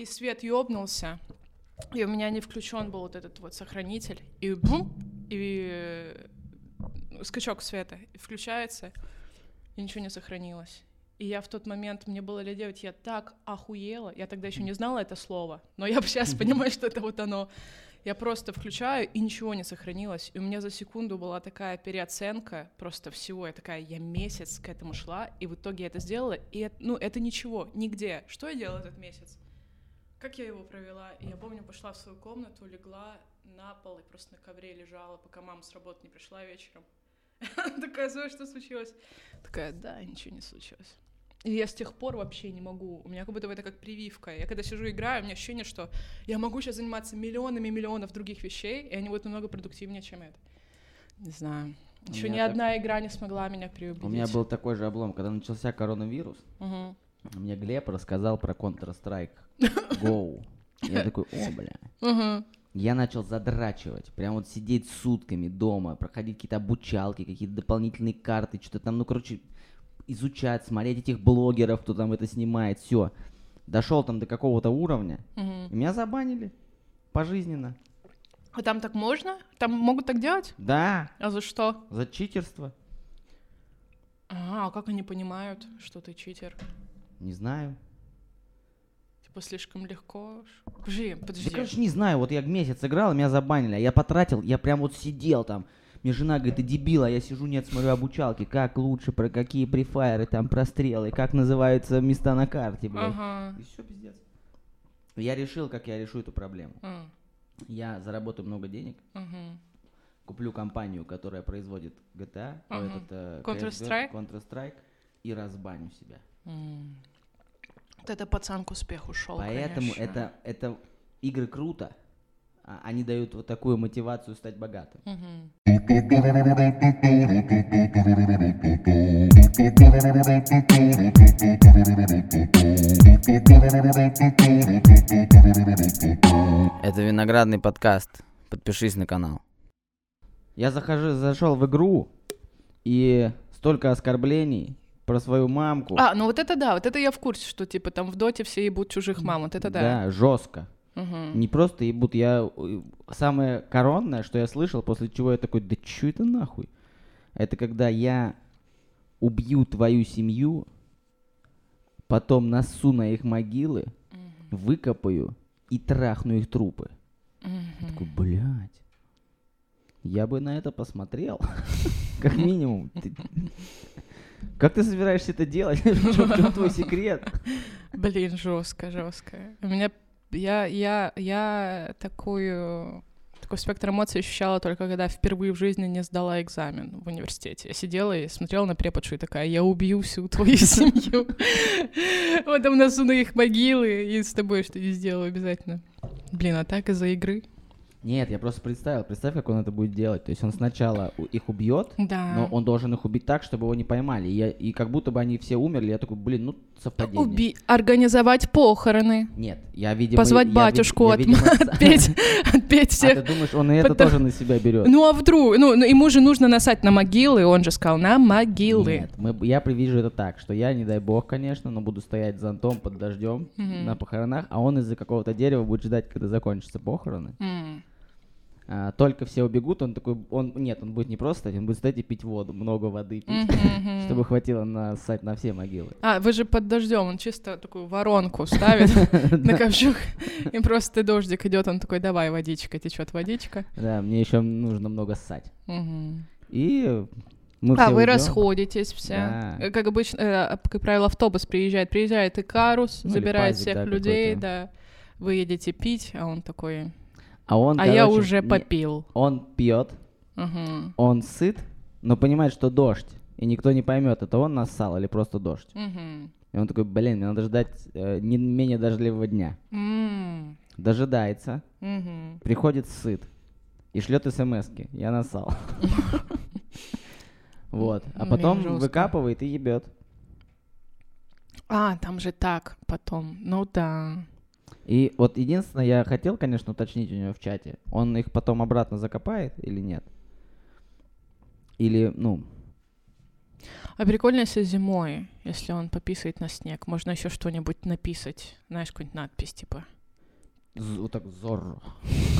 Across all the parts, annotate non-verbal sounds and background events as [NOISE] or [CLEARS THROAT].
и свет ёбнулся, и у меня не включен был вот этот вот сохранитель, и бум, и э, скачок света, и включается, и ничего не сохранилось. И я в тот момент, мне было лет 9, я так охуела, я тогда еще не знала это слово, но я сейчас [LAUGHS] понимаю, что это вот оно. Я просто включаю, и ничего не сохранилось. И у меня за секунду была такая переоценка просто всего. Я такая, я месяц к этому шла, и в итоге я это сделала, и ну, это ничего, нигде. Что я делала этот месяц? Как я его провела? И я помню, пошла в свою комнату, легла на пол и просто на ковре лежала, пока мама с работы не пришла вечером. [LAUGHS] Такая, Зоя, что случилось? Такая, да, ничего не случилось. И я с тех пор вообще не могу. У меня как будто бы это как прививка. Я когда сижу играю, у меня ощущение, что я могу сейчас заниматься миллионами миллионов других вещей, и они будут намного продуктивнее, чем это. Не знаю. Еще ни так- одна игра не смогла меня приубедить. У меня был такой же облом, когда начался коронавирус. Мгм. Мне Глеб рассказал про Counter-Strike Go. Я такой, о, бля. Мгм. Я начал задрачивать, прям вот сидеть сутками дома, проходить какие-то обучалки, какие-то дополнительные карты, что-то там, ну, короче, изучать, смотреть этих блогеров, кто там это снимает, все. Дошел там до какого-то уровня, Мгм. и меня забанили пожизненно. А там так можно? Там могут так делать? Да, А за что? за читерство. А, а как они понимают, что ты читер? Не знаю. Типа слишком легко. Подожди, подожди. Да, короче, не знаю, вот я месяц играл, меня забанили, а я потратил, я прям вот сидел там. Мне жена говорит, ты дебил, а я сижу, нет, смотрю обучалки, как лучше, про какие префайры, там, прострелы, как называются места на карте, блядь. Ага. И все, пиздец. Я решил, как я решу эту проблему. М, Я заработаю много денег, мгм. куплю компанию, которая производит GTA, о, Ага. этот, э, Counter-Strike? Counter-Strike, и разбаню себя. М. Вот это пацан к успеху шел. Поэтому это, это игры круто, а они дают вот такую мотивацию стать богатым. Это виноградный подкаст. Подпишись на канал. Я захожу, зашел в игру, и столько оскорблений про свою мамку. А, ну вот это да, вот это я в курсе, что типа там в доте все ебут чужих мам, вот это да. Да, жестко. Мгм. Не просто ебут, я... э, Самое коронное, что я слышал, после чего я такой, да чё это нахуй? Это когда я убью твою семью, потом насу на их могилы, выкопаю и трахну их трупы. Я такой, блядь, я бы на это посмотрел, [LAUGHS] как минимум. [LAUGHS] Как ты собираешься это делать? [LAUGHS] В чём твой секрет? Блин, жестко, жестко. У меня я я я такую такой спектр эмоций ощущала только когда впервые в жизни не сдала экзамен в университете. Я сидела и смотрела на преподшу и такая, я убью всю твою [LAUGHS] семью. Вот там носу на их могилы и с тобой что не сделаю обязательно. Блин, а так из-за игры? Нет, я просто представил. Представь, как он это будет делать. То есть он сначала их убьет, Да. но он должен их убить так, чтобы его не поймали. И, я- и как будто бы они все умерли. Я такой, блин, ну совпадение. Уби... Организовать похороны. Нет, я, видимо... Позвать я, батюшку, я, от- видимо, с- отпеть, [LAUGHS] отпеть А всех. ты думаешь, он и это Потому- тоже на себя берет? Ну а вдруг? Ну, ну, ему же нужно насать на могилы, он же сказал, на могилы. Нет, мы, я привижу это так, что я, не дай бог, конечно, но буду стоять зонтом под дождем Мгм. на похоронах, а он из-за какого-то дерева будет ждать, когда закончатся похороны. М. А, только все убегут, он такой, он, нет, он будет не просто стоять, он будет стоять и пить воду, много воды пить, [LAUGHS] чтобы хватило насать на все могилы. А, вы же под дождем, он чисто такую воронку ставит [LAUGHS] на ковчуг, и просто дождик идет, он такой, давай, водичка, течет водичка. Да, мне еще нужно много ссать. И мы А, вы уйдем. расходитесь все. Да. Э, Как обычно, э, как правило, автобус приезжает. Приезжает и Карус, Ну, забирает пазик, всех да, людей, да. Вы едете пить, а он такой, А он, а я короче, уже не- попил. Он пьет, Мгм. он сыт, но понимает, что дождь. И никто не поймет, это он нассал или просто дождь. Мгм. И он такой, блин, мне надо ждать э, не менее дождливого дня. М. Дожидается, Мгм. приходит сыт и шлет смски. Я нассал. [LAUGHS] Вот. А Блин, потом выкапывает и ебет. А, там же так потом. Ну да. И вот единственное, я хотел, конечно, уточнить у него в чате, он их потом обратно закопает или нет? Или, ну, А прикольно, если зимой, если он пописывает на снег, можно еще что-нибудь написать, знаешь, какую-нибудь надпись, типа вот так Зорро.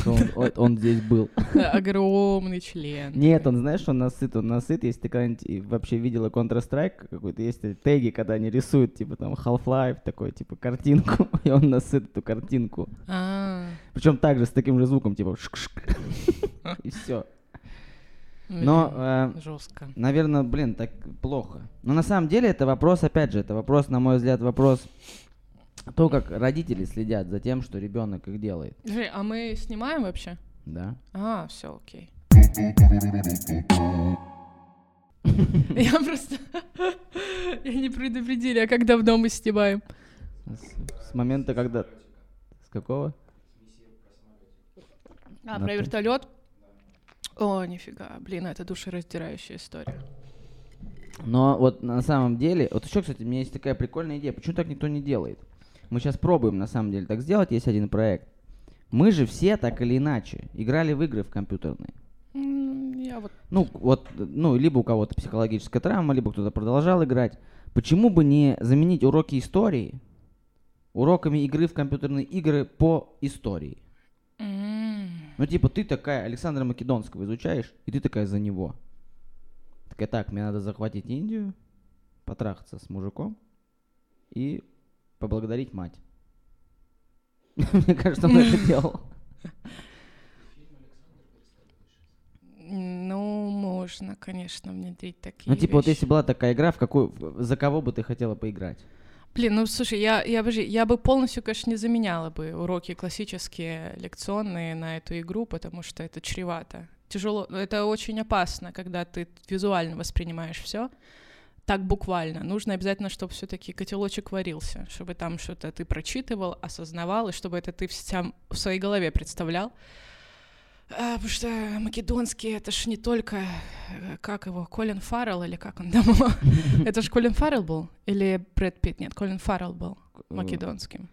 Что [LAUGHS] Он, он- он здесь был. [LAUGHS] огромный член. Нет, он, знаешь, он насыт, он насыт. Если ты когда-нибудь вообще видела Counter-Strike какой-то, есть теги, когда они рисуют, типа там Half-Life, такой, типа картинку, [LAUGHS] и он насыт эту картинку. А, Причем также с таким же звуком, типа шк-шк. И все. Но, э, жестко. наверное, блин, так плохо. Но на самом деле это вопрос, опять же, это вопрос, на мой взгляд, вопрос то, как родители следят за тем, что ребенок их делает. а мы снимаем вообще? Да. А, все, окей. [LAUGHS] Я просто... [LAUGHS] Я не предупредили, а как давно мы снимаем? С, с момента, когда... С какого? А, На про то. вертолет? О, нифига, блин, это душераздирающая история. Но вот на самом деле, вот еще, кстати, у меня есть такая прикольная идея, почему так никто не делает? Мы сейчас пробуем, на самом деле, так сделать, есть один проект. Мы же все так или иначе играли в игры в компьютерные. Я вот... Ну, вот, ну, либо у кого-то психологическая травма, либо кто-то продолжал играть. Почему бы не заменить уроки истории уроками игры в компьютерные игры по истории? М, Ну, типа, ты такая Александра Македонского изучаешь, и ты такая за него. Такая, так, мне надо захватить Индию, потрахаться с мужиком и поблагодарить мать. [LAUGHS] Мне кажется, он это делал. Ну, можно, конечно, внедрить такие Ну, типа, вот если была такая игра, в какую, за кого бы ты хотела поиграть? Блин, ну слушай, я, я, подожди, я бы полностью, конечно, не заменяла бы уроки классические, лекционные на эту игру, потому что это чревато. Тяжело, это очень опасно, когда ты визуально воспринимаешь все так буквально. Нужно обязательно, чтобы все-таки котелочек варился, чтобы там что-то ты прочитывал, осознавал, и чтобы это ты вся в своей голове представлял. А, потому что македонский это ж не только э, как его Колин Фаррелл или как он там его? [LAUGHS] Это же Колин Фаррелл был или Брэд Питт? Нет, Колин Фаррелл был Э, македонским.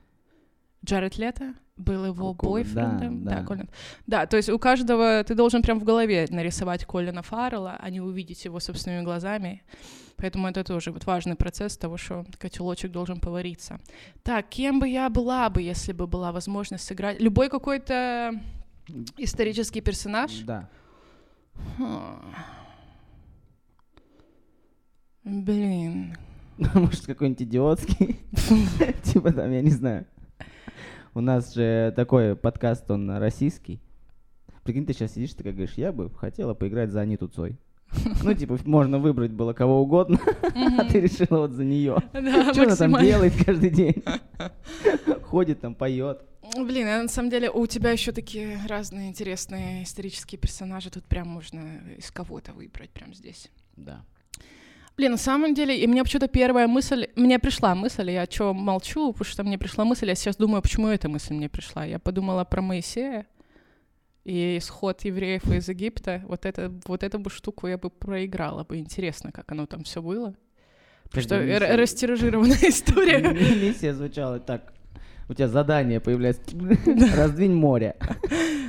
Джаред Лето был его бойфрендом. да, Да, да. Колин. Да, то есть у каждого ты должен прям в голове нарисовать Колина Фаррелла, а не увидеть его собственными глазами. Поэтому это тоже вот важный процесс того, что котелочек должен повариться. Так, кем бы я была бы, если бы была возможность сыграть? Любой какой-то исторический персонаж? Да. Хм. Блин. [LAUGHS] Может, какой-нибудь идиотский. [LAUGHS] Типа там, я не знаю. У нас же такой подкаст, он российский. Прикинь, ты сейчас сидишь, ты как говоришь, я бы хотела поиграть за Аниту Цой. [LAUGHS] Ну, типа, можно выбрать было кого угодно, а ты решила вот за нее. [LAUGHS] Что она там делает каждый день? [LAUGHS] Ходит там, поет. Блин, а на самом деле у тебя еще такие разные интересные исторические персонажи. Тут прям можно из кого-то выбрать прям здесь. Да. Блин, на самом деле, и мне почему-то первая мысль, мне пришла мысль, я что молчу, потому что мне пришла мысль, я сейчас думаю, почему эта мысль мне пришла. Я подумала про Моисея и исход евреев из Египта. Вот, это, вот эту бы штуку я бы проиграла бы. Интересно, как оно там все было. Потому что миссия- растиражированная [LAUGHS] история. Миссия звучала так. У тебя задание появляется. Раздвинь море.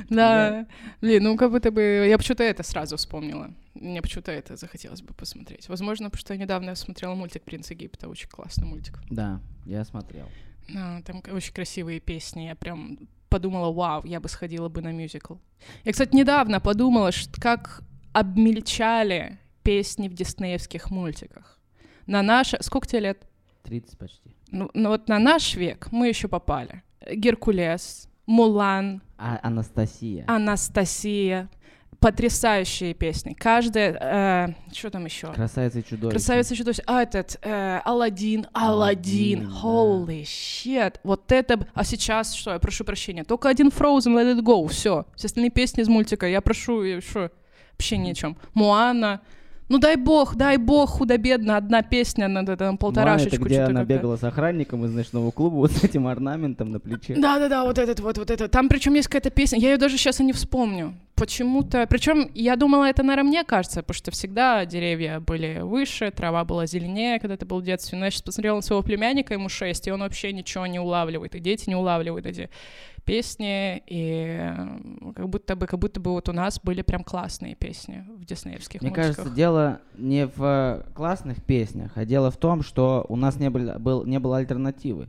Да. Блин, ну как будто бы... Я почему-то это сразу вспомнила. Мне почему-то это захотелось бы посмотреть. Возможно, потому что я недавно смотрела мультик «Принц Египта». Очень классный мультик. Да, я смотрел. Там очень красивые песни. Я прям подумала, вау, я бы сходила бы на мюзикл. Я, кстати, недавно подумала, что как обмельчали песни в диснеевских мультиках. На наше... Сколько тебе лет? 30 почти. Ну, ну вот на наш век мы еще попали. Геркулес, Мулан, А Анастасия. Анастасия. Потрясающие песни. Каждая... что там еще? Красавица и чудовище. Красавица и чудовище. А этот, э, Алладин, Алладин, Алладин, да. holy shit. Вот это... А сейчас что? Я прошу прощения. Только один Frozen, Let It Go, все. Все остальные песни из мультика я прошу, что? Вообще ни о чем. Муана. Ну дай бог, дай бог, худо-бедно, одна песня на там, полторашечку. это где она бегала с охранником из ночного клуба вот с этим орнаментом на плече. Да-да-да, вот этот вот, вот это. Там причем есть какая-то песня, я ее даже сейчас и не вспомню. Почему-то, причем я думала, это, наверное, мне кажется, потому что всегда деревья были выше, трава была зеленее, когда ты был в детстве. Но я сейчас посмотрела на своего племянника, ему 6, и он вообще ничего не улавливает, и дети не улавливают эти песни, и э, как будто бы, как будто бы вот у нас были прям классные песни в диснеевских Мне мультиках. кажется, дело не в э, классных песнях, а дело в том, что у нас не, было, был, не было альтернативы.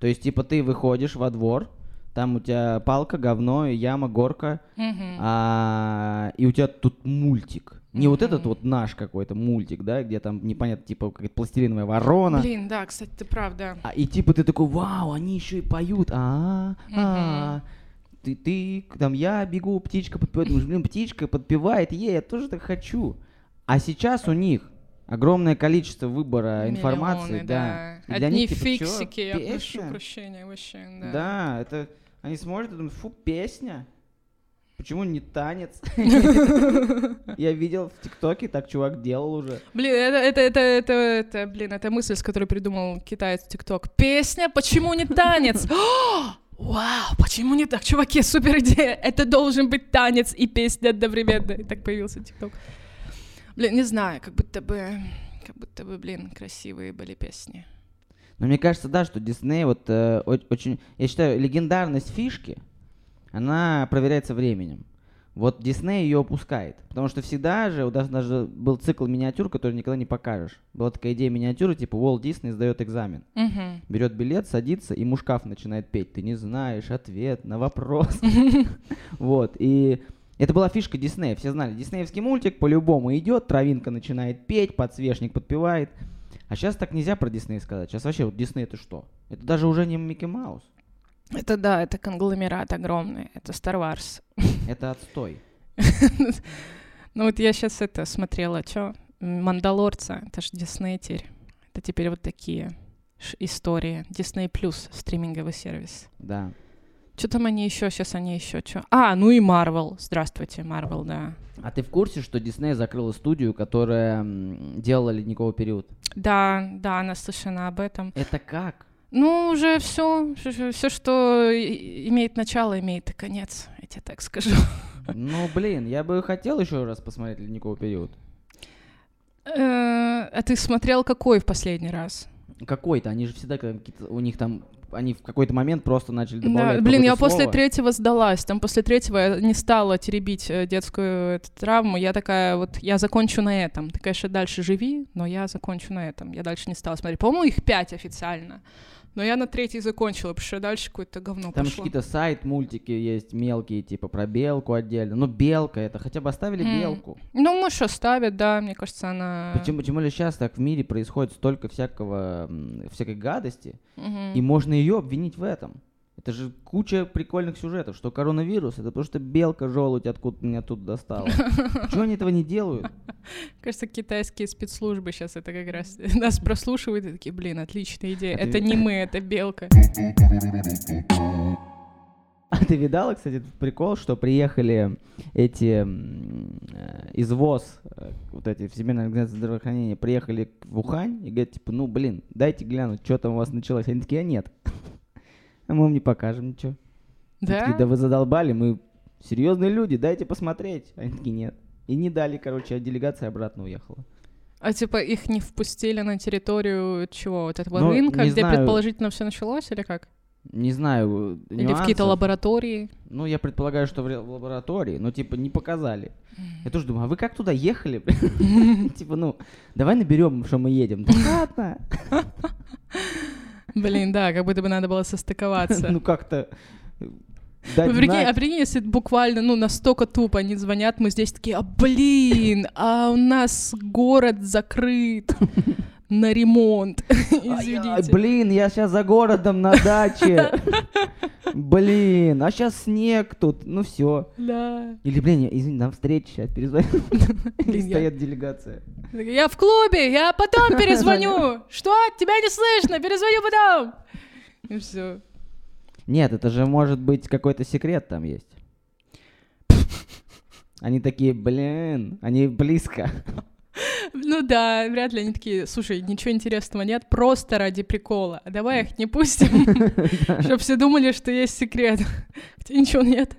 То есть, типа, ты выходишь во двор, там у тебя палка, говно, яма, горка, Мгм. а, и у тебя тут мультик. Не вот этот вот наш какой-то мультик, да, где там непонятно, типа, какая-то пластилиновая ворона. Блин, да, кстати, ты прав, да. А, и типа ты такой, вау, они еще и поют, а, а, ты, ты, там я бегу, птичка подпевает, думаешь, блин, птичка подпевает, ей, я тоже так хочу. А сейчас у них огромное количество выбора информации, Миллионы, да. И для Одни них, типа, чё, фиксики, я прошу прощения вообще, да. Да, это они смотрят и думают, фу, песня. Почему не танец? [LAUGHS] Я видел в ТикТоке, так чувак делал уже. Блин, это, это, это, это, это, блин, это мысль, с которой придумал китаец ТикТок. Песня, почему не танец? [GASPS] Вау, почему не так? Чуваки, супер идея. Это должен быть танец и песня одновременно. И так появился ТикТок. Блин, не знаю, как будто бы, как будто бы, блин, красивые были песни. Но мне кажется, да, что Дисней вот э, очень, я считаю, легендарность фишки, она проверяется временем. Вот Дисней ее опускает, потому что всегда же, у нас даже был цикл миниатюр, который никогда не покажешь. Была такая идея миниатюры, типа Уолт Дисней сдает экзамен. Мгм. Берет билет, садится, и мушкаф начинает петь. Ты не знаешь ответ на вопрос. [LAUGHS] Вот, и это была фишка Диснея. Все знали, диснеевский мультик по-любому идет, травинка начинает петь, подсвечник подпевает. А сейчас так нельзя про Дисней сказать. Сейчас вообще вот Дисней это что? Это даже уже не Микки Маус. Это да, это конгломерат огромный, это Star Wars. Это отстой. [LAUGHS] Ну вот я сейчас это смотрела, что Мандалорца, это ж Дисней теперь. Это теперь вот такие истории. Дисней плюс стриминговый сервис. Да. Что там они еще? Сейчас они еще что? А, ну и Марвел. Здравствуйте, Марвел, да. А ты в курсе, что Дисней закрыла студию, которая делала ледниковый период? Да, да, наслышана об этом. Это как? Ну, уже все, все, что имеет начало, имеет и конец, я тебе так скажу. Ну, блин, я бы хотел еще раз посмотреть ледниковый период. Э, А ты смотрел какой в последний раз? Какой-то, они же всегда какие-то, у них там, они в какой-то момент просто начали Да, добавлять блин, я какое-то после слово. третьего сдалась. Там после третьего я не стала теребить э, детскую эту травму. Я такая вот, я закончу на этом. Ты, конечно, дальше живи, но я закончу на этом. Я дальше не стала смотреть. По-моему, их пять официально. Но я на третий закончила, потому что дальше какое-то говно Там пошло. какие-то сайт-мультики есть мелкие, типа про белку отдельно. Ну, белка это, хотя бы оставили М. белку. Ну, может, ставят, да, мне кажется, она... Почему, почему ли сейчас так в мире происходит столько всякого, всякой гадости, Мгм. и можно ее обвинить в этом? Это же куча прикольных сюжетов, что коронавирус, это потому что белка желудь откуда меня тут достала. [LAUGHS] Чего они этого не делают? Кажется, китайские спецслужбы сейчас это как раз [LAUGHS] нас прослушивают и такие, блин, отличная идея. А Это не мы, это белка. [LAUGHS] А ты видала, кстати, этот прикол, что приехали эти э, из ВОЗ, э, вот эти Всемирная организация здравоохранения, приехали в Ухань и говорят, типа, ну, блин, дайте глянуть, что там у вас началось. Они такие, а нет. А мы вам не покажем ничего. Они такие, да Да? вы задолбали, мы серьезные люди, дайте посмотреть. Они такие, нет. И не дали, короче, а делегация обратно уехала. А типа их не впустили на территорию чего? Вот этого Ну, рынка, где знаю. предположительно все началось, или как? Не знаю, Или в какие-то нюансов. лаборатории? Ну, я предполагаю, что в лаборатории, но, типа, не показали. Я тоже думаю, а вы как туда ехали? [LAUGHS] Типа, ну, давай наберем, что мы едем. [LAUGHS] Да ладно. Блин, да, как будто бы надо было состыковаться. [LAUGHS] Ну, как-то дать Ну, прикинь, а прикинь, если буквально, ну, настолько тупо они звонят, мы здесь такие, а блин, а у нас город закрыт [LAUGHS] на ремонт. [LAUGHS] Извините. Блин, я сейчас за городом на даче. Блин, а сейчас снег тут. Ну все. Да. Или, блин, извини, нам встреча сейчас перезвоню. И [LAUGHS] Блин, я- стоит делегация. Я в клубе, я потом перезвоню. [LAUGHS] Что? Тебя не слышно, перезвоню потом. И все. Нет, это же может быть какой-то секрет там есть. Они такие, блин, они близко. Ну да, вряд ли они такие, слушай, ничего интересного нет, просто ради прикола. Давай их не пустим, [LAUGHS] чтобы все думали, что есть секрет. Хотя ничего нет.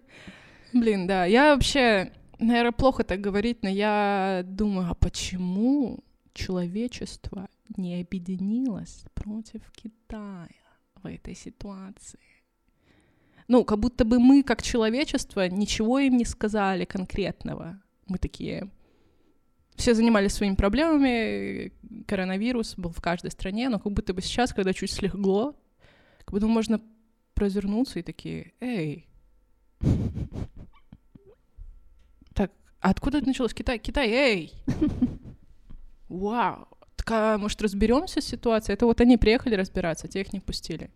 Блин, да, я вообще, наверное, плохо так говорить, но я думаю, а почему человечество не объединилось против Китая в этой ситуации? ну, как будто бы мы, как человечество, ничего им не сказали конкретного. Мы такие... Все занимались своими проблемами, коронавирус был в каждой стране, но как будто бы сейчас, когда чуть слегло, как будто можно развернуться и такие, эй, так, а откуда это началось? Китай, Китай, эй! Вау! Так, а может, разберемся с ситуацией? Это вот они приехали разбираться, те их не пустили.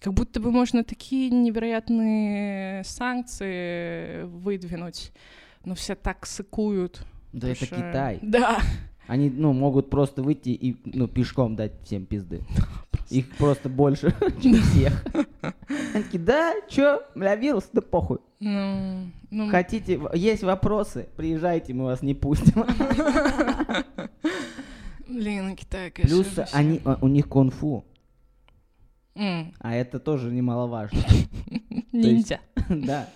Как будто бы можно такие невероятные санкции выдвинуть, но все так сыкуют. Да это Китай. Да. Они, ну, могут просто выйти и, ну, пешком дать всем пизды. [LAUGHS] Их просто больше, [LAUGHS] чем всех. [LAUGHS] Они такие, да, чё, бля, вирус, да похуй. Ну, ну, Хотите, есть вопросы, приезжайте, мы вас не пустим. блин, Китай, конечно. Плюс вообще. они, а, у них кунг-фу, а это тоже немаловажно. Ниндзя. Да.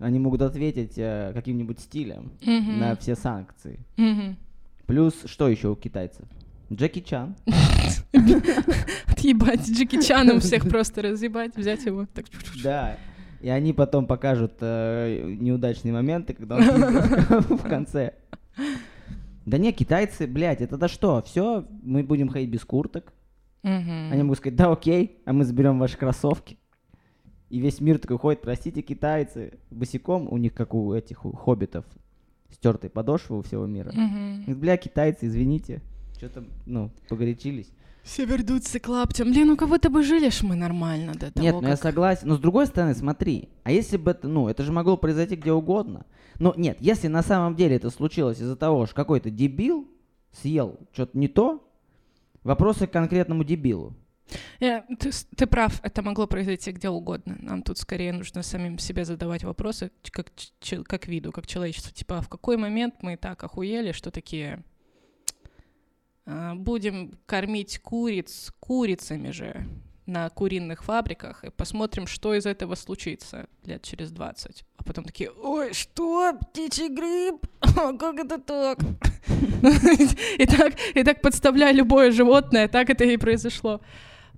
Они могут ответить э, каким-нибудь стилем Мгм. на все санкции. Мгм. Плюс, что еще у китайцев? Джеки Чан. Отъебать Джеки Чаном всех просто разъебать, взять его. Так. Да. И они потом покажут э, неудачные моменты, когда он [LAUGHS] в конце. Да не, китайцы, блядь, это да что? Все, мы будем ходить без курток. Они могут сказать, да окей, а мы заберем ваши кроссовки. И весь мир такой ходит, простите, китайцы, босиком, у них как у этих у хоббитов, стертые подошвы у всего мира. Говорит, Бля, китайцы, извините, что-то, ну, погорячились. Все вернутся к лаптям. Блин, ну как будто бы жили ж мы нормально до того, Нет, ну я как- согласен. Но с другой стороны, смотри, а если бы это, ну, это же могло произойти где угодно. Но нет, если на самом деле это случилось из-за того, что какой-то дебил съел что-то не то, вопросы к конкретному дебилу. Э, ты, ты прав, это могло произойти где угодно. Нам тут скорее нужно самим себе задавать вопросы, как, ч- как виду, как человечеству. Типа, а в какой момент мы так охуели, что такие... а, будем кормить куриц курицами же на куриных фабриках и посмотрим, что из этого случится лет через 20. А потом такие, ой, что, птичий грипп? [LAUGHS] А, Как это так? [LAUGHS] И так, и так подставляя любое животное, так это и произошло.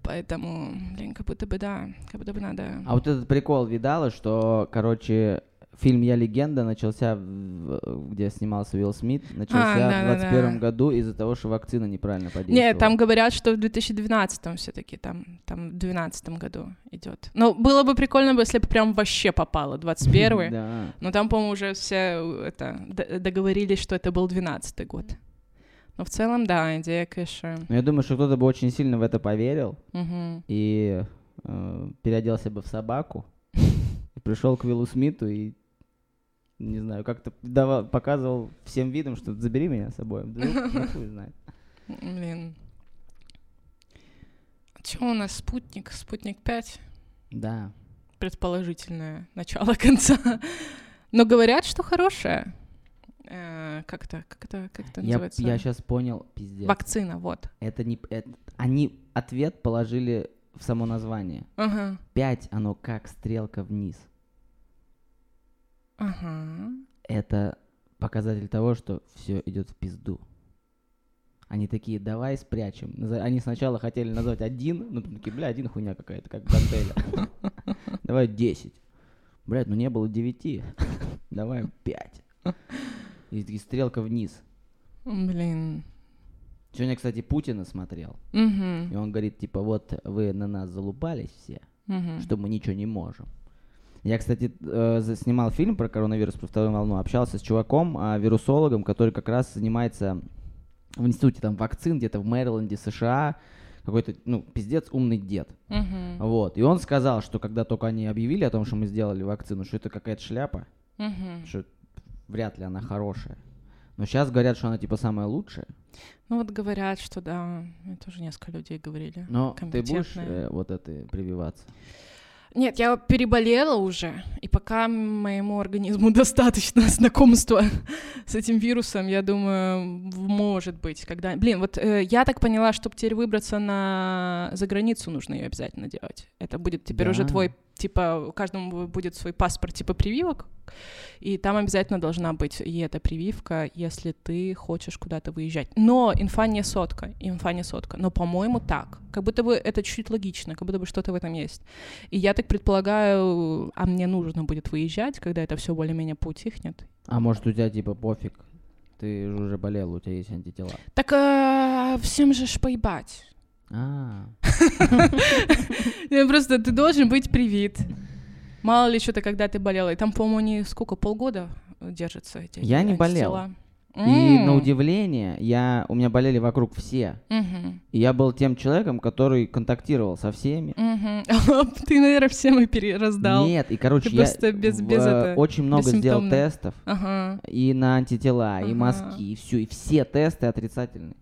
Поэтому, блин, как будто бы да, как будто бы надо. А вот этот прикол видала, что, короче, фильм «Я легенда» начался, в- где снимался Уилл Смит, начался А, да-да-да. в 21 году из-за того, что вакцина неправильно подействовала. Нет, там говорят, что в 2012 все-таки, там, там в 2012 году идет. Ну, было бы прикольно, если бы прям вообще попало, 21 [LAUGHS] Да. Но там, по-моему, уже все э, это, договорились, что это был 12 год. Но в целом, да, идея, конечно. Но я думаю, что кто-то бы очень сильно в это поверил мгм. и э, переоделся бы в собаку, и пришел к Уиллу Смиту и, не знаю, как-то давал- показывал всем видом, что забери меня с собой. Да ну, хуй знает. Блин. Что у нас спутник? Спутник 5? Да. предположительное начало конца. Но говорят, что хорошее. Э, Как это, как это, как это Я, называется? я сейчас понял, пиздец. Вакцина, вот. Это не... это- они ответ положили в само название. Ага. 5, оно как стрелка вниз. Ага. Это показатель того, что все идет в пизду. Они такие, давай спрячем. Они сначала хотели назвать один, ну такие, бля, один хуйня какая-то, как гантеля. Давай 10. Блядь, ну не было 9. Давай 5. И стрелка вниз. Блин. Сегодня, кстати, Путина смотрел. Мгм. И он говорит, типа, вот вы на нас залупались все, Мгм. что мы ничего не можем. Я, кстати, э, снимал фильм про коронавирус, про вторую волну, общался с чуваком, а, вирусологом, который как раз занимается в институте там вакцин где-то в Мэриленде, США, какой-то, ну, пиздец умный дед. Мгм. Вот. И он сказал, что когда только они объявили о том, что мы сделали вакцину, что это какая-то шляпа, Мгм. что вряд ли она хорошая. Но сейчас говорят, что она типа самая лучшая. Ну вот говорят, что да, мне тоже несколько людей говорили. Но ты будешь э, вот это прививаться? Нет, я переболела уже, и пока моему организму [LAUGHS] достаточно знакомства [LAUGHS] с этим вирусом, я думаю, может быть, когда... Блин, вот э, я так поняла, чтобы теперь выбраться на... за границу, нужно ее обязательно делать. Это будет теперь уже Да. твой типа, каждому будет свой паспорт типа прививок, и там обязательно должна быть и эта прививка, если ты хочешь куда-то выезжать. Но инфа не сотка, инфа не сотка. Но, по-моему, так. Как будто бы это чуть логично, как будто бы что-то в этом есть. И я так предполагаю, а мне нужно будет выезжать, когда это все более-менее поутихнет. А может у тебя типа пофиг? Ты же уже болел, у тебя есть антитела. Так а, всем же ж поебать. А, [LAUGHS] Просто ты должен быть привит. Мало ли что-то, когда ты болела. И там, по-моему, не сколько, полгода держатся эти Я не болел. И на удивление, я, у меня болели вокруг все. И я был тем человеком, который контактировал со всеми. Мгм. [LAUGHS] Ты, наверное, всем и перераздал. Нет, и короче, я очень много сделал тестов. И на антитела, и мазки, и все, и все тесты отрицательные.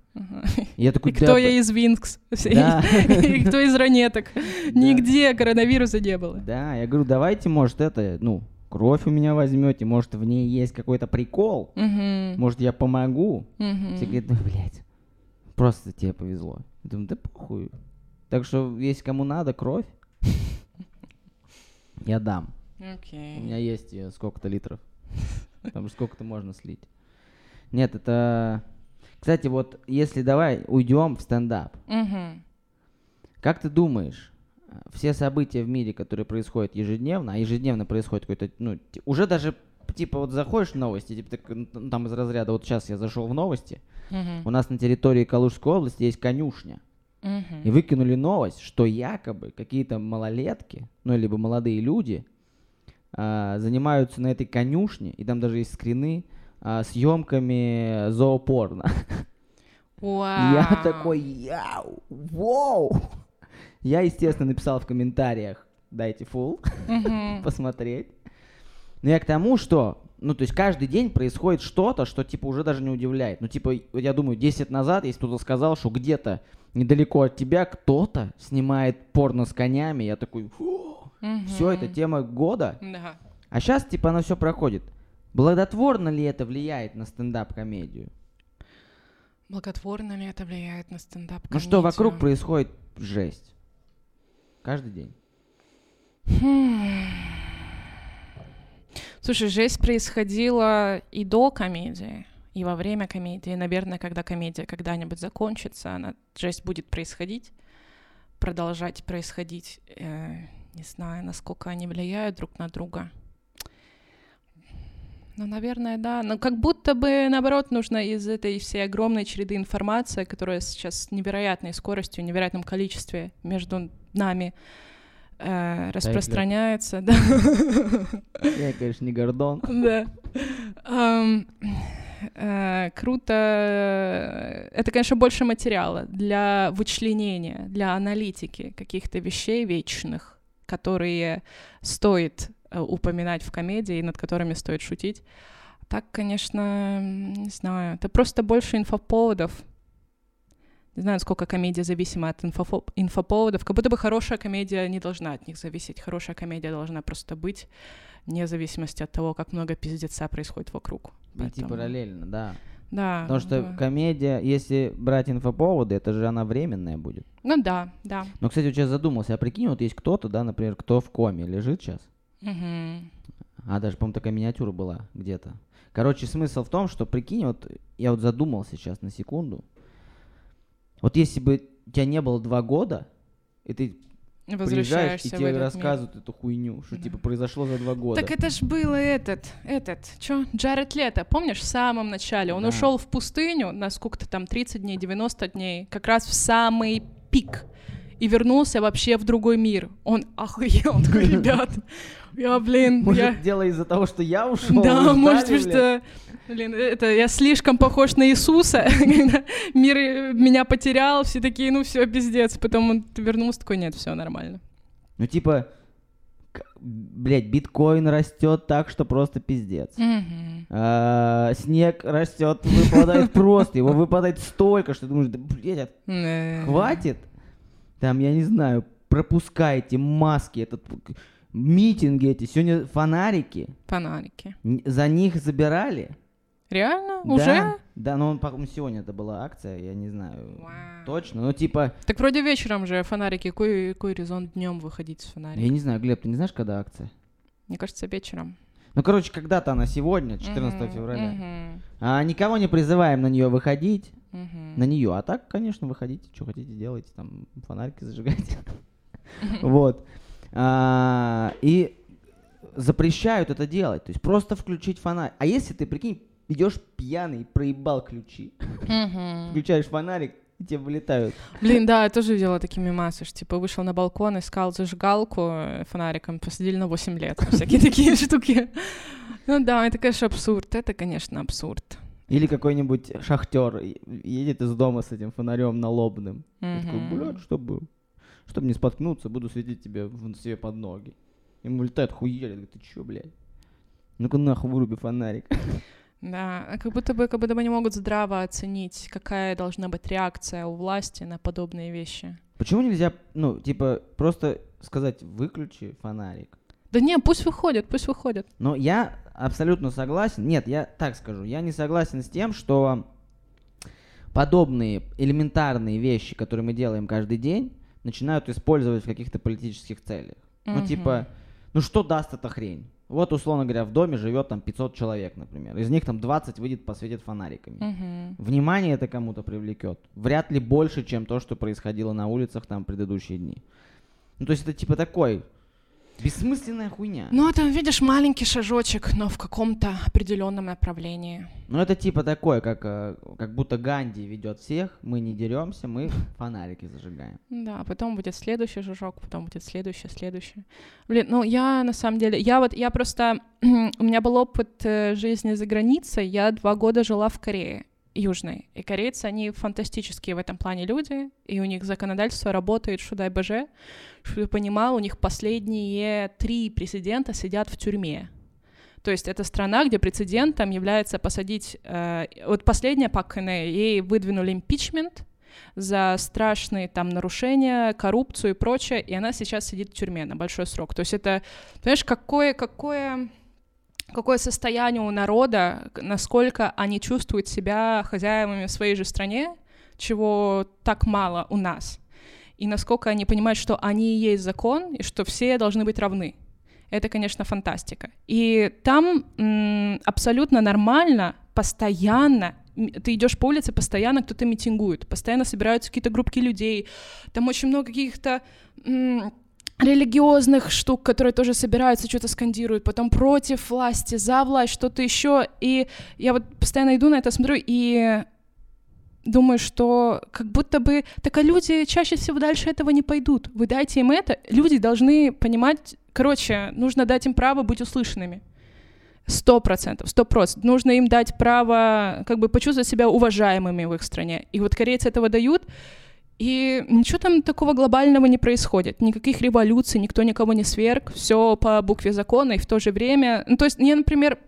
Я такой, И кто я из Винкс? [LAUGHS] И кто из ранеток? [LAUGHS] Нигде коронавируса не было. Да, я говорю, давайте, может, это, ну, кровь у меня возьмете, может, в ней есть какой-то прикол, может, я помогу. Все говорят, ну, блядь, просто тебе повезло. Я думаю, да похуй. Так что, если кому надо кровь, я дам. У Окей. меня есть э, сколько-то литров. Там сколько-то можно слить. Нет, это... Кстати, вот если давай уйдем в стендап. Мгм. Как ты думаешь, все события в мире, которые происходят ежедневно, а ежедневно происходит какой-то, ну, уже даже, типа, вот заходишь в новости, типа, так, ну, там из разряда, вот сейчас я зашел в новости, Мгм. у нас на территории Калужской области есть конюшня, Мгм. и выкинули новость, что якобы какие-то малолетки, ну, либо молодые люди, а, занимаются на этой конюшне, и там даже есть скрины, а, съемками зоопорно. Я Вау. такой, яу, воу. Я, естественно, написал в комментариях, дайте фул, [LAUGHS] посмотреть. Но я к тому, что, ну, то есть каждый день происходит что-то, что, типа, уже даже не удивляет. Ну, типа, я думаю, 10 лет назад, если кто-то сказал, что где-то недалеко от тебя кто-то снимает порно с конями, я такой, все, это тема года. Да. А сейчас, типа, оно все проходит. Благотворно ли это влияет на стендап-комедию? Благотворно ли это влияет на стендап Ну что вокруг происходит жесть. Каждый день. Хм. Слушай, жесть происходила и до комедии, и во время комедии. Наверное, когда комедия когда-нибудь закончится, она, жесть будет происходить, продолжать происходить. Э, не знаю, насколько они влияют друг на друга. Ну, наверное, да. Но как будто бы, наоборот, нужно из этой всей огромной череды информации, которая сейчас с невероятной скоростью, невероятном количестве между нами э, распространяется. Да. Я, конечно, не Гордон. Да. Ам, э, Круто. Это, конечно, больше материала для вычленения, для аналитики каких-то вещей вечных, которые стоит упоминать в комедии и над которыми стоит шутить. Так, конечно, не знаю. Это просто больше инфоповодов. Не знаю, сколько комедия зависима от инфофо- инфоповодов. Как будто бы хорошая комедия не должна от них зависеть. Хорошая комедия должна просто быть вне зависимости от того, как много пиздеца происходит вокруг. Идти Поэтому- параллельно, да. Да. Потому что да. комедия, если брать инфоповоды, это же она временная будет. Ну да, да. Но, кстати, вот сейчас задумался, а прикинь, вот есть кто-то, да, например, кто в коме лежит сейчас, А даже, по-моему, такая миниатюра была где-то. Короче, смысл в том, что, прикинь, вот я вот задумался сейчас на секунду, вот если бы тебя не было два года, и ты приезжаешь, и тебе этот мир. рассказывают эту хуйню, что Да. типа произошло за два года. Так это ж было этот, этот, чё, Джаред Лето, помнишь, в самом начале? Он Да. ушел в пустыню на сколько-то там, 30 дней, 90 дней, как раз в самый пик, и вернулся вообще в другой мир. Он охуел, он [LAUGHS] такой, ребят, я, блин, Может, я... дело из-за того, что я ушел? Да, вы может ждали, быть, что... Блин, это я слишком похож на Иисуса, [LAUGHS] когда мир меня потерял, все такие, ну все, пиздец. Потом он вернулся, такой, нет, все нормально. Ну, типа, блядь, биткоин растет так, что просто пиздец. А, снег растет, выпадает [LAUGHS] просто, его выпадает столько, что ты думаешь, да, блядь, Э, хватит? Там, я не знаю, пропускайте маски, этот митинги эти, сегодня фонарики, Фонарики. за них забирали, Реально? Да, Уже? Да, но он, по-моему, сегодня это была акция, я не знаю Вау. точно. Ну, типа, Так вроде вечером же фонарики. Какой, какой резон днем выходить с фонариком? я не знаю, Глеб, ты не знаешь, когда акция? Мне кажется, вечером. Ну, короче, когда-то она сегодня, 14 Мгм, февраля. мгм, А никого не призываем на нее выходить. мгм. На нее. А так, конечно, выходите, что хотите делайте, там фонарики зажигайте. [LAUGHS] Вот. А, И запрещают это делать. То есть просто включить фонарик. А если ты, прикинь, идешь пьяный, проебал ключи, включаешь фонарик, и тебе вылетают. Блин, да, я тоже видела такие мемасы, что, типа, вышел на балкон, искал зажигалку э, фонариком, посадили на 8 лет. [LAUGHS] Всякие такие штуки. Ну да, это, конечно, абсурд. Это, конечно, абсурд. Или какой-нибудь шахтер едет из дома с этим фонарем налобным. И такой, блядь, чтобы, чтобы не споткнуться, буду светить тебе в- себе под ноги. Ему летает хуели, говорит, ты чё, блядь? Ну-ка нахуй выруби фонарик. Да, как будто бы, как будто бы не могут здраво оценить, какая должна быть реакция у власти на подобные вещи. Почему нельзя, ну, типа, просто сказать, выключи фонарик? Да не, пусть выходят, пусть выходят. Но я абсолютно согласен. Нет, я так скажу. Я не согласен с тем, что подобные элементарные вещи, которые мы делаем каждый день, начинают использовать в каких-то политических целях. Ну, Мгм. типа, ну что даст эта хрень? Вот, условно говоря, в доме живет там 500 человек, например. Из них там 20 выйдет, посветит фонариками. Мгм. Внимание это кому-то привлекет. Вряд ли больше, чем то, что происходило на улицах там предыдущие дни. Ну, то есть это типа такой бессмысленная хуйня. Ну, это, видишь, маленький шажочек, но в каком-то определенном направлении. Ну, это типа такое, как, э, как будто Ганди ведет всех, мы не деремся, мы фонарики зажигаем. Да, а потом будет следующий жужок, потом будет следующий, следующий. Блин, ну я на самом деле, я вот, я просто, [CLEARS THROAT] у меня был опыт э, жизни за границей, я два года жила в Корее южной, и корейцы, они фантастические в этом плане люди, и у них законодательство работает, что дай боже, чтобы ты понимал, у них последние три президента сидят в тюрьме. То есть это страна, где прецедентом является посадить... э, вот последняя Пак Кыне, ей выдвинули импичмент, за страшные там нарушения, коррупцию и прочее, и она сейчас сидит в тюрьме на большой срок. То есть это, понимаешь, какое, какое, какое состояние у народа, насколько они чувствуют себя хозяевами в своей же стране, чего так мало у нас, и насколько они понимают, что они и есть закон, и что все должны быть равны. Это, конечно, фантастика. И там абсолютно нормально, постоянно, ты идешь по улице, постоянно кто-то митингует, постоянно собираются какие-то группки людей, там очень много каких-то религиозных штук, которые тоже собираются, что-то скандируют, потом против власти, за власть, что-то еще. И я вот постоянно иду на это, смотрю, и думаю, что как будто бы... Так а люди чаще всего дальше этого не пойдут. Вы дайте им это. Люди должны понимать... Короче, нужно дать им право быть услышанными. Сто процентов, сто процентов. Нужно им дать право как бы почувствовать себя уважаемыми в их стране. И вот корейцы этого дают, и ничего там такого глобального не происходит. Никаких революций, никто никого не сверг, все по букве закона, и в то же время... Ну, то есть мне, например,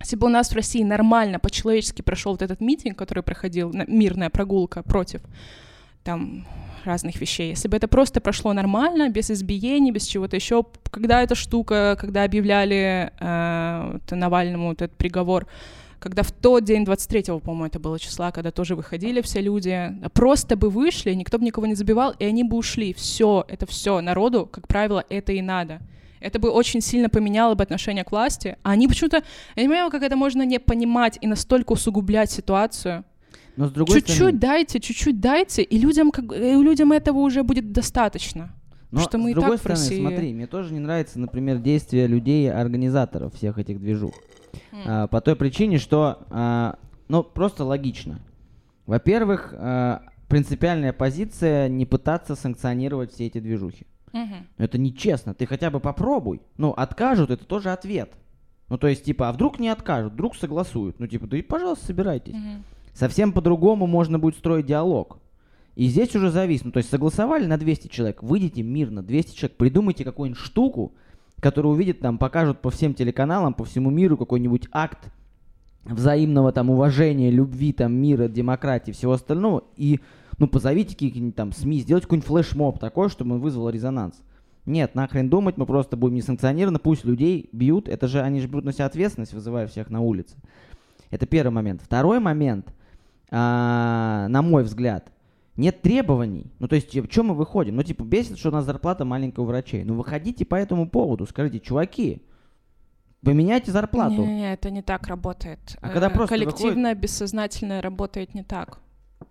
если бы у нас в России нормально, по-человечески прошел вот этот митинг, который проходил, на- мирная прогулка против там разных вещей, если бы это просто прошло нормально, без избиений, без чего-то еще, когда эта штука, когда объявляли э, Навальному вот этот приговор, когда в тот день, 23-го, по-моему, это было числа, когда тоже выходили все люди, просто бы вышли, никто бы никого не забивал, и они бы ушли. Все, это все. Народу, как правило, это и надо. Это бы очень сильно поменяло бы отношение к власти. А они почему-то... Я не понимаю, как это можно не понимать и настолько усугублять ситуацию. Но с другой Чуть-чуть стороны, дайте, чуть-чуть дайте, и людям, как, и людям этого уже будет достаточно. но что мы с и другой так стороны, России- смотри, мне тоже не нравится, например, действия людей, организаторов всех этих движух. А, по той причине, что, а, ну, просто логично. Во-первых, а, принципиальная позиция не пытаться санкционировать все эти движухи. Мгм. Это нечестно. Ты хотя бы попробуй. Ну, откажут, это тоже ответ. Ну, то есть, типа, а вдруг не откажут, вдруг согласуют. Ну, типа, да и, пожалуйста, собирайтесь. Мгм. Совсем по-другому можно будет строить диалог. И здесь уже зависит. Ну, то есть согласовали на 200 человек, выйдите мирно, 200 человек, придумайте какую-нибудь штуку, которую увидят там, покажут по всем телеканалам, по всему миру какой-нибудь акт взаимного там уважения, любви, там, мира, демократии, всего остального, и, ну, позовите какие-нибудь там СМИ, сделайте какой-нибудь флешмоб такой, чтобы он вызвал резонанс. Нет, нахрен думать, мы просто будем несанкционированно, пусть людей бьют, это же они же берут на себя ответственность, вызывая всех на улице. Это первый момент. Второй момент, а, на мой взгляд, нет требований. Ну, то есть, в чем мы выходим? Ну, типа, бесит, что у нас зарплата маленькая у врачей. Ну, выходите по этому поводу, скажите, чуваки, поменяйте зарплату. Не, это не так работает. А когда Э, просто Коллективное, бессознательное работает не так.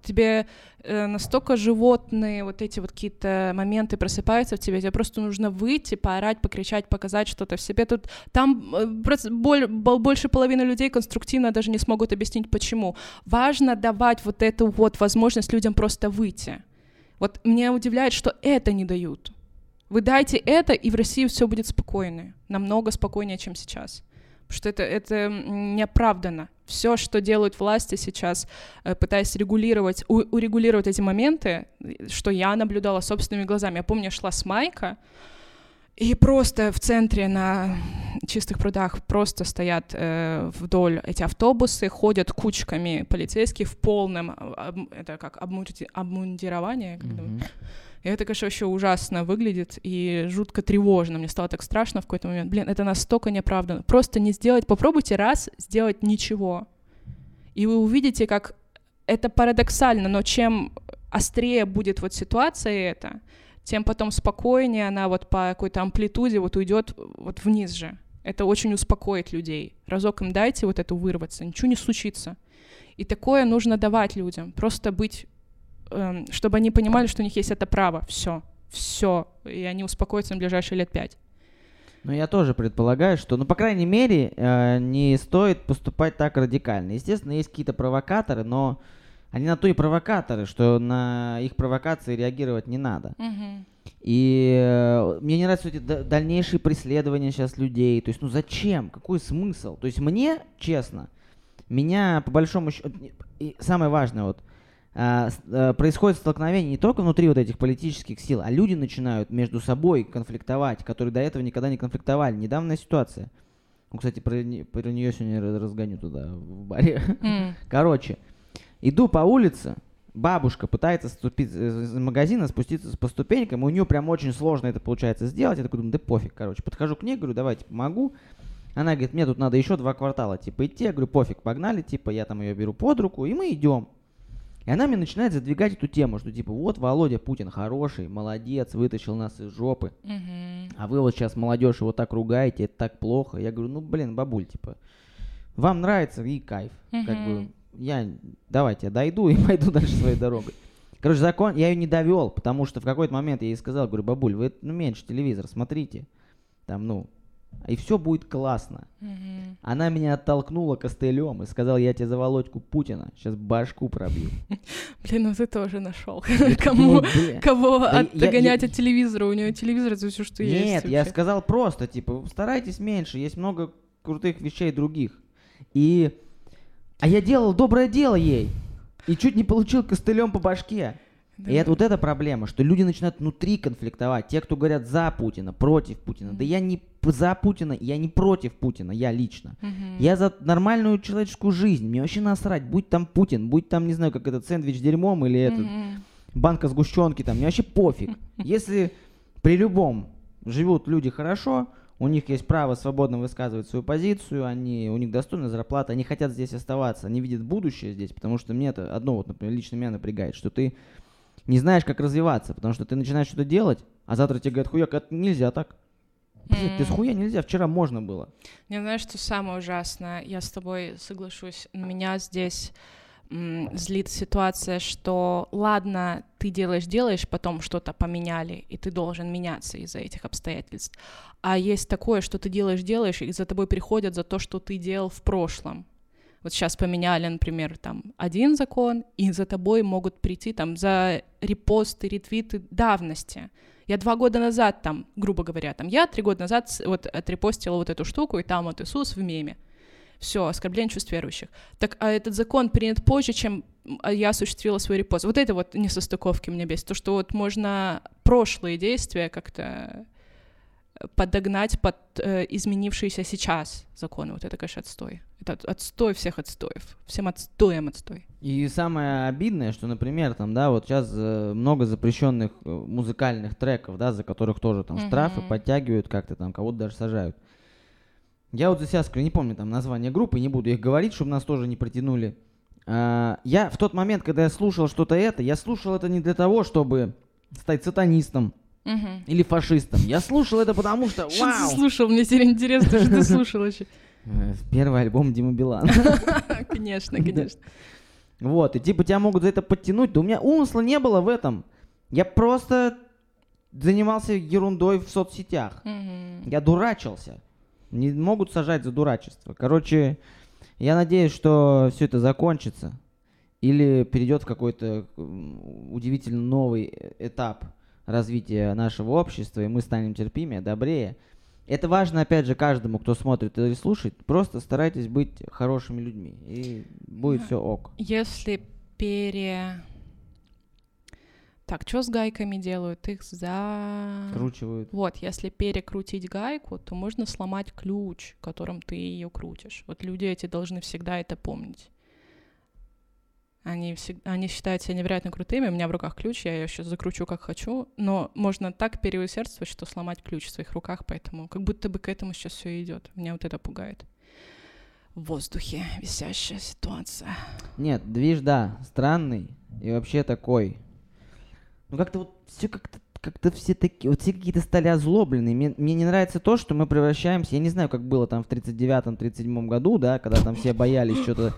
Тебе э, настолько животные вот эти вот какие-то моменты просыпаются в тебе, тебе просто нужно выйти, поорать, покричать, показать что-то в себе. Тут там э, боль- бол- больше половины людей конструктивно даже не смогут объяснить, почему. Важно давать вот эту вот возможность людям просто выйти. Вот меня удивляет, что это не дают. Вы дайте это, и в России все будет спокойнее. Намного спокойнее, чем сейчас. Что это, это неоправданно. Все, что делают власти сейчас, э, пытаясь регулировать, у- урегулировать эти моменты, э, что я наблюдала собственными глазами. Я помню, я шла с Майка, и просто в центре на чистых прудах просто стоят э, вдоль эти автобусы, ходят кучками полицейских в полном, а, об- это как обмунди- обмундирование, как Мгм. И это, конечно, вообще ужасно выглядит и жутко тревожно. Мне стало так страшно в какой-то момент. Блин, это настолько неоправданно. Просто не сделать, попробуйте раз сделать ничего. И вы увидите, как это парадоксально, но чем острее будет вот ситуация эта, тем потом спокойнее она вот по какой-то амплитуде вот уйдет вот вниз же. Это очень успокоит людей. Разок им дайте вот эту вырваться, ничего не случится. И такое нужно давать людям. Просто быть чтобы они понимали, что у них есть это право. Все. Все. И они успокоятся на ближайшие лет пять. Ну, я тоже предполагаю, что, ну, по крайней мере, э, не стоит поступать так радикально. Естественно, есть какие-то провокаторы, но они на то и провокаторы, что на их провокации реагировать не надо. И э, мне не нравятся эти да- дальнейшие преследования сейчас людей. То есть, ну зачем? Какой смысл? То есть мне, честно, меня по большому счету... Самое важное, вот, происходит столкновение не только внутри вот этих политических сил, а люди начинают между собой конфликтовать, которые до этого никогда не конфликтовали. Недавняя ситуация. Ну, кстати, про, про нее сегодня раз- разгоню туда, в баре. М. [LAUGHS] Короче, иду по улице, бабушка пытается ступить из из магазина, спуститься по ступенькам, и у нее прям очень сложно это получается сделать. Я такой думаю, да пофиг, короче. Подхожу к ней, говорю, давайте помогу. Она говорит, мне тут надо еще два квартала, типа, идти. Я говорю, пофиг, погнали, типа, я там ее беру под руку, и мы идем. И она мне начинает задвигать эту тему, что типа, вот Володя Путин хороший, молодец, вытащил нас из жопы. Мгм. А вы вот сейчас молодежь его так ругаете, это так плохо. Я говорю, ну блин, бабуль, типа, вам нравится и кайф. Как бы я давайте я дойду и [LAUGHS] пойду дальше своей дорогой. Короче, закон я ее не довел, потому что в какой-то момент я ей сказал, говорю, бабуль, вы ну, меньше телевизор смотрите. Там, ну, и все будет классно. Мгм. Она меня оттолкнула костылем и сказала, я тебе за Володьку Путина сейчас башку пробью. [LAUGHS] Блин, ну ты тоже нашел. [LAUGHS] Кому? Кого отгонять я- от телевизора? У нее телевизор это все, что есть. Нет, я сказал просто, типа, старайтесь меньше, есть много крутых вещей других. И... А я делал доброе дело ей. И чуть не получил костылем по башке. Да. И это вот эта проблема, что люди начинают внутри конфликтовать. Те, кто говорят за Путина, против Путина. Да я не за Путина, я не против Путина, я лично. Мгм. Я за нормальную человеческую жизнь. Мне вообще насрать, будь там Путин, будь там, не знаю, как этот сэндвич дерьмом или этот Мгм. банка сгущенки там, мне вообще пофиг. Если при любом живут люди хорошо, у них есть право свободно высказывать свою позицию, они, у них достойная зарплата, они хотят здесь оставаться, они видят будущее здесь, потому что мне это одно, вот, например, лично меня напрягает, что ты не знаешь, как развиваться, потому что ты начинаешь что-то делать, а завтра тебе говорят, хуяк, это нельзя так. Блин, ты с хуя нельзя, вчера можно было. Не знаешь, что самое ужасное? Я с тобой соглашусь. Меня здесь злит ситуация, что ладно, ты делаешь, делаешь, потом что-то поменяли, и ты должен меняться из-за этих обстоятельств. А есть такое, что ты делаешь, делаешь, и за тобой приходят за то, что ты делал в прошлом. Вот сейчас поменяли, например, там один закон, и за тобой могут прийти там за репосты, ретвиты давности. Я два года назад там, грубо говоря, там я три года назад вот отрепостила вот эту штуку, и там вот Иисус в меме. Все, оскорбление чувств верующих. Так, а этот закон принят позже, чем а я осуществила свой репост. Вот это вот несостыковки меня бесит. То, что вот можно прошлые действия как-то подогнать под э, изменившиеся сейчас законы. Вот это, конечно, отстой. Это от- отстой всех отстоев. Всем отстоем отстой. И самое обидное, что, например, там, да, вот сейчас э, много запрещенных э, музыкальных треков, да, за которых тоже там штрафы Мгм. подтягивают как-то там, кого-то даже сажают. Я вот за себя скажу, не помню там название группы, не буду их говорить, чтобы нас тоже не протянули. А, я в тот момент, когда я слушал что-то это, я слушал это не для того, чтобы стать сатанистом Или фашистом. Я слушал это потому что, Что вау! ты слушал? Мне теперь интересно, что ты слушал вообще. Э, Первый альбом Дима Билана. [LAUGHS] Конечно, конечно. Вот, и типа тебя могут за это подтянуть. Да у меня умысла не было в этом. Я просто занимался ерундой в соцсетях. Мгм. Я дурачился. Не могут сажать за дурачество. Короче, я надеюсь, что все это закончится. Или перейдет в какой-то удивительно новый э- этап развития нашего общества, и мы станем терпимее, добрее. Это важно, опять же, каждому, кто смотрит или слушает. Просто старайтесь быть хорошими людьми, и будет все ок. Если пере... Так, что с гайками делают? Их за... Кручивают. Вот, если перекрутить гайку, то можно сломать ключ, которым ты ее крутишь. Вот люди эти должны всегда это помнить. Они, всег- они считают себя невероятно крутыми, у меня в руках ключ, я ее сейчас закручу как хочу, но можно так переусердствовать, что сломать ключ в своих руках, поэтому как будто бы к этому сейчас все идет. Меня вот это пугает. В воздухе висящая ситуация. Нет, движ, да, странный и вообще такой. Ну как-то вот все как-то как-то все такие, вот все какие-то стали озлобленные. Мне, мне не нравится то, что мы превращаемся, я не знаю, как было там в 39-м, 37-м году, да, когда там все боялись что-то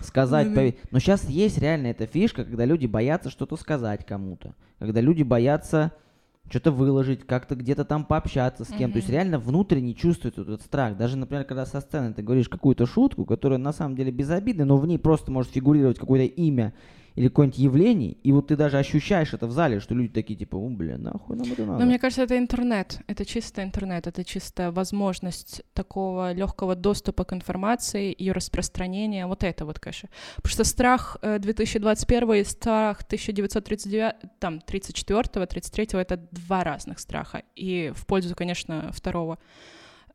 сказать, пове- но сейчас есть реально эта фишка, когда люди боятся что-то сказать кому-то, когда люди боятся что-то выложить, как-то где-то там пообщаться с кем. То есть реально внутренне чувствуют этот страх. Даже, например, когда со сцены ты говоришь какую-то шутку, которая на самом деле безобидна, но в ней просто может фигурировать какое-то имя или какое-нибудь явление, и вот ты даже ощущаешь это в зале, что люди такие типа, о, бля, нахуй нам это надо. Но мне кажется, это интернет. Это чисто интернет. Это чисто возможность такого легкого доступа к информации, ее распространения. Вот это вот, конечно. Потому что страх э, 2021 и страх 1939, там, 34 33 это два разных страха. И в пользу, конечно, второго.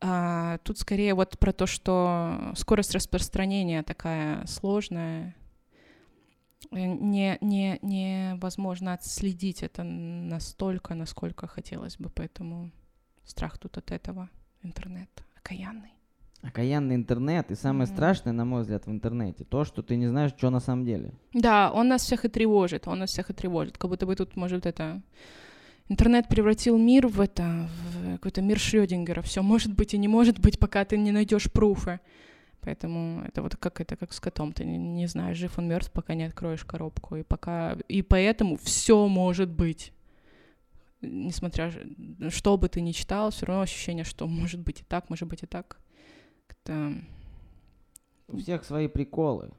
А, тут скорее вот про то, что скорость распространения такая сложная, Э, не, не, невозможно отследить это настолько, насколько хотелось бы, поэтому страх тут от этого. Интернет окаянный. Окаянный интернет, и самое Мгм. страшное, на мой взгляд, в интернете, то, что ты не знаешь, что на самом деле. Да, он нас всех и тревожит, он нас всех и тревожит. Как будто бы тут, может, это... Интернет превратил мир в это, в какой-то мир Шрёдингера. Все может быть и не может быть, пока ты не найдешь пруфы. Поэтому это вот как это как с котом. Ты не, не знаешь, жив он мертв, пока не откроешь коробку. И пока. И поэтому все может быть. Несмотря что бы ты ни читал, все равно ощущение, что может быть и так, может быть и так. Это... У всех свои приколы.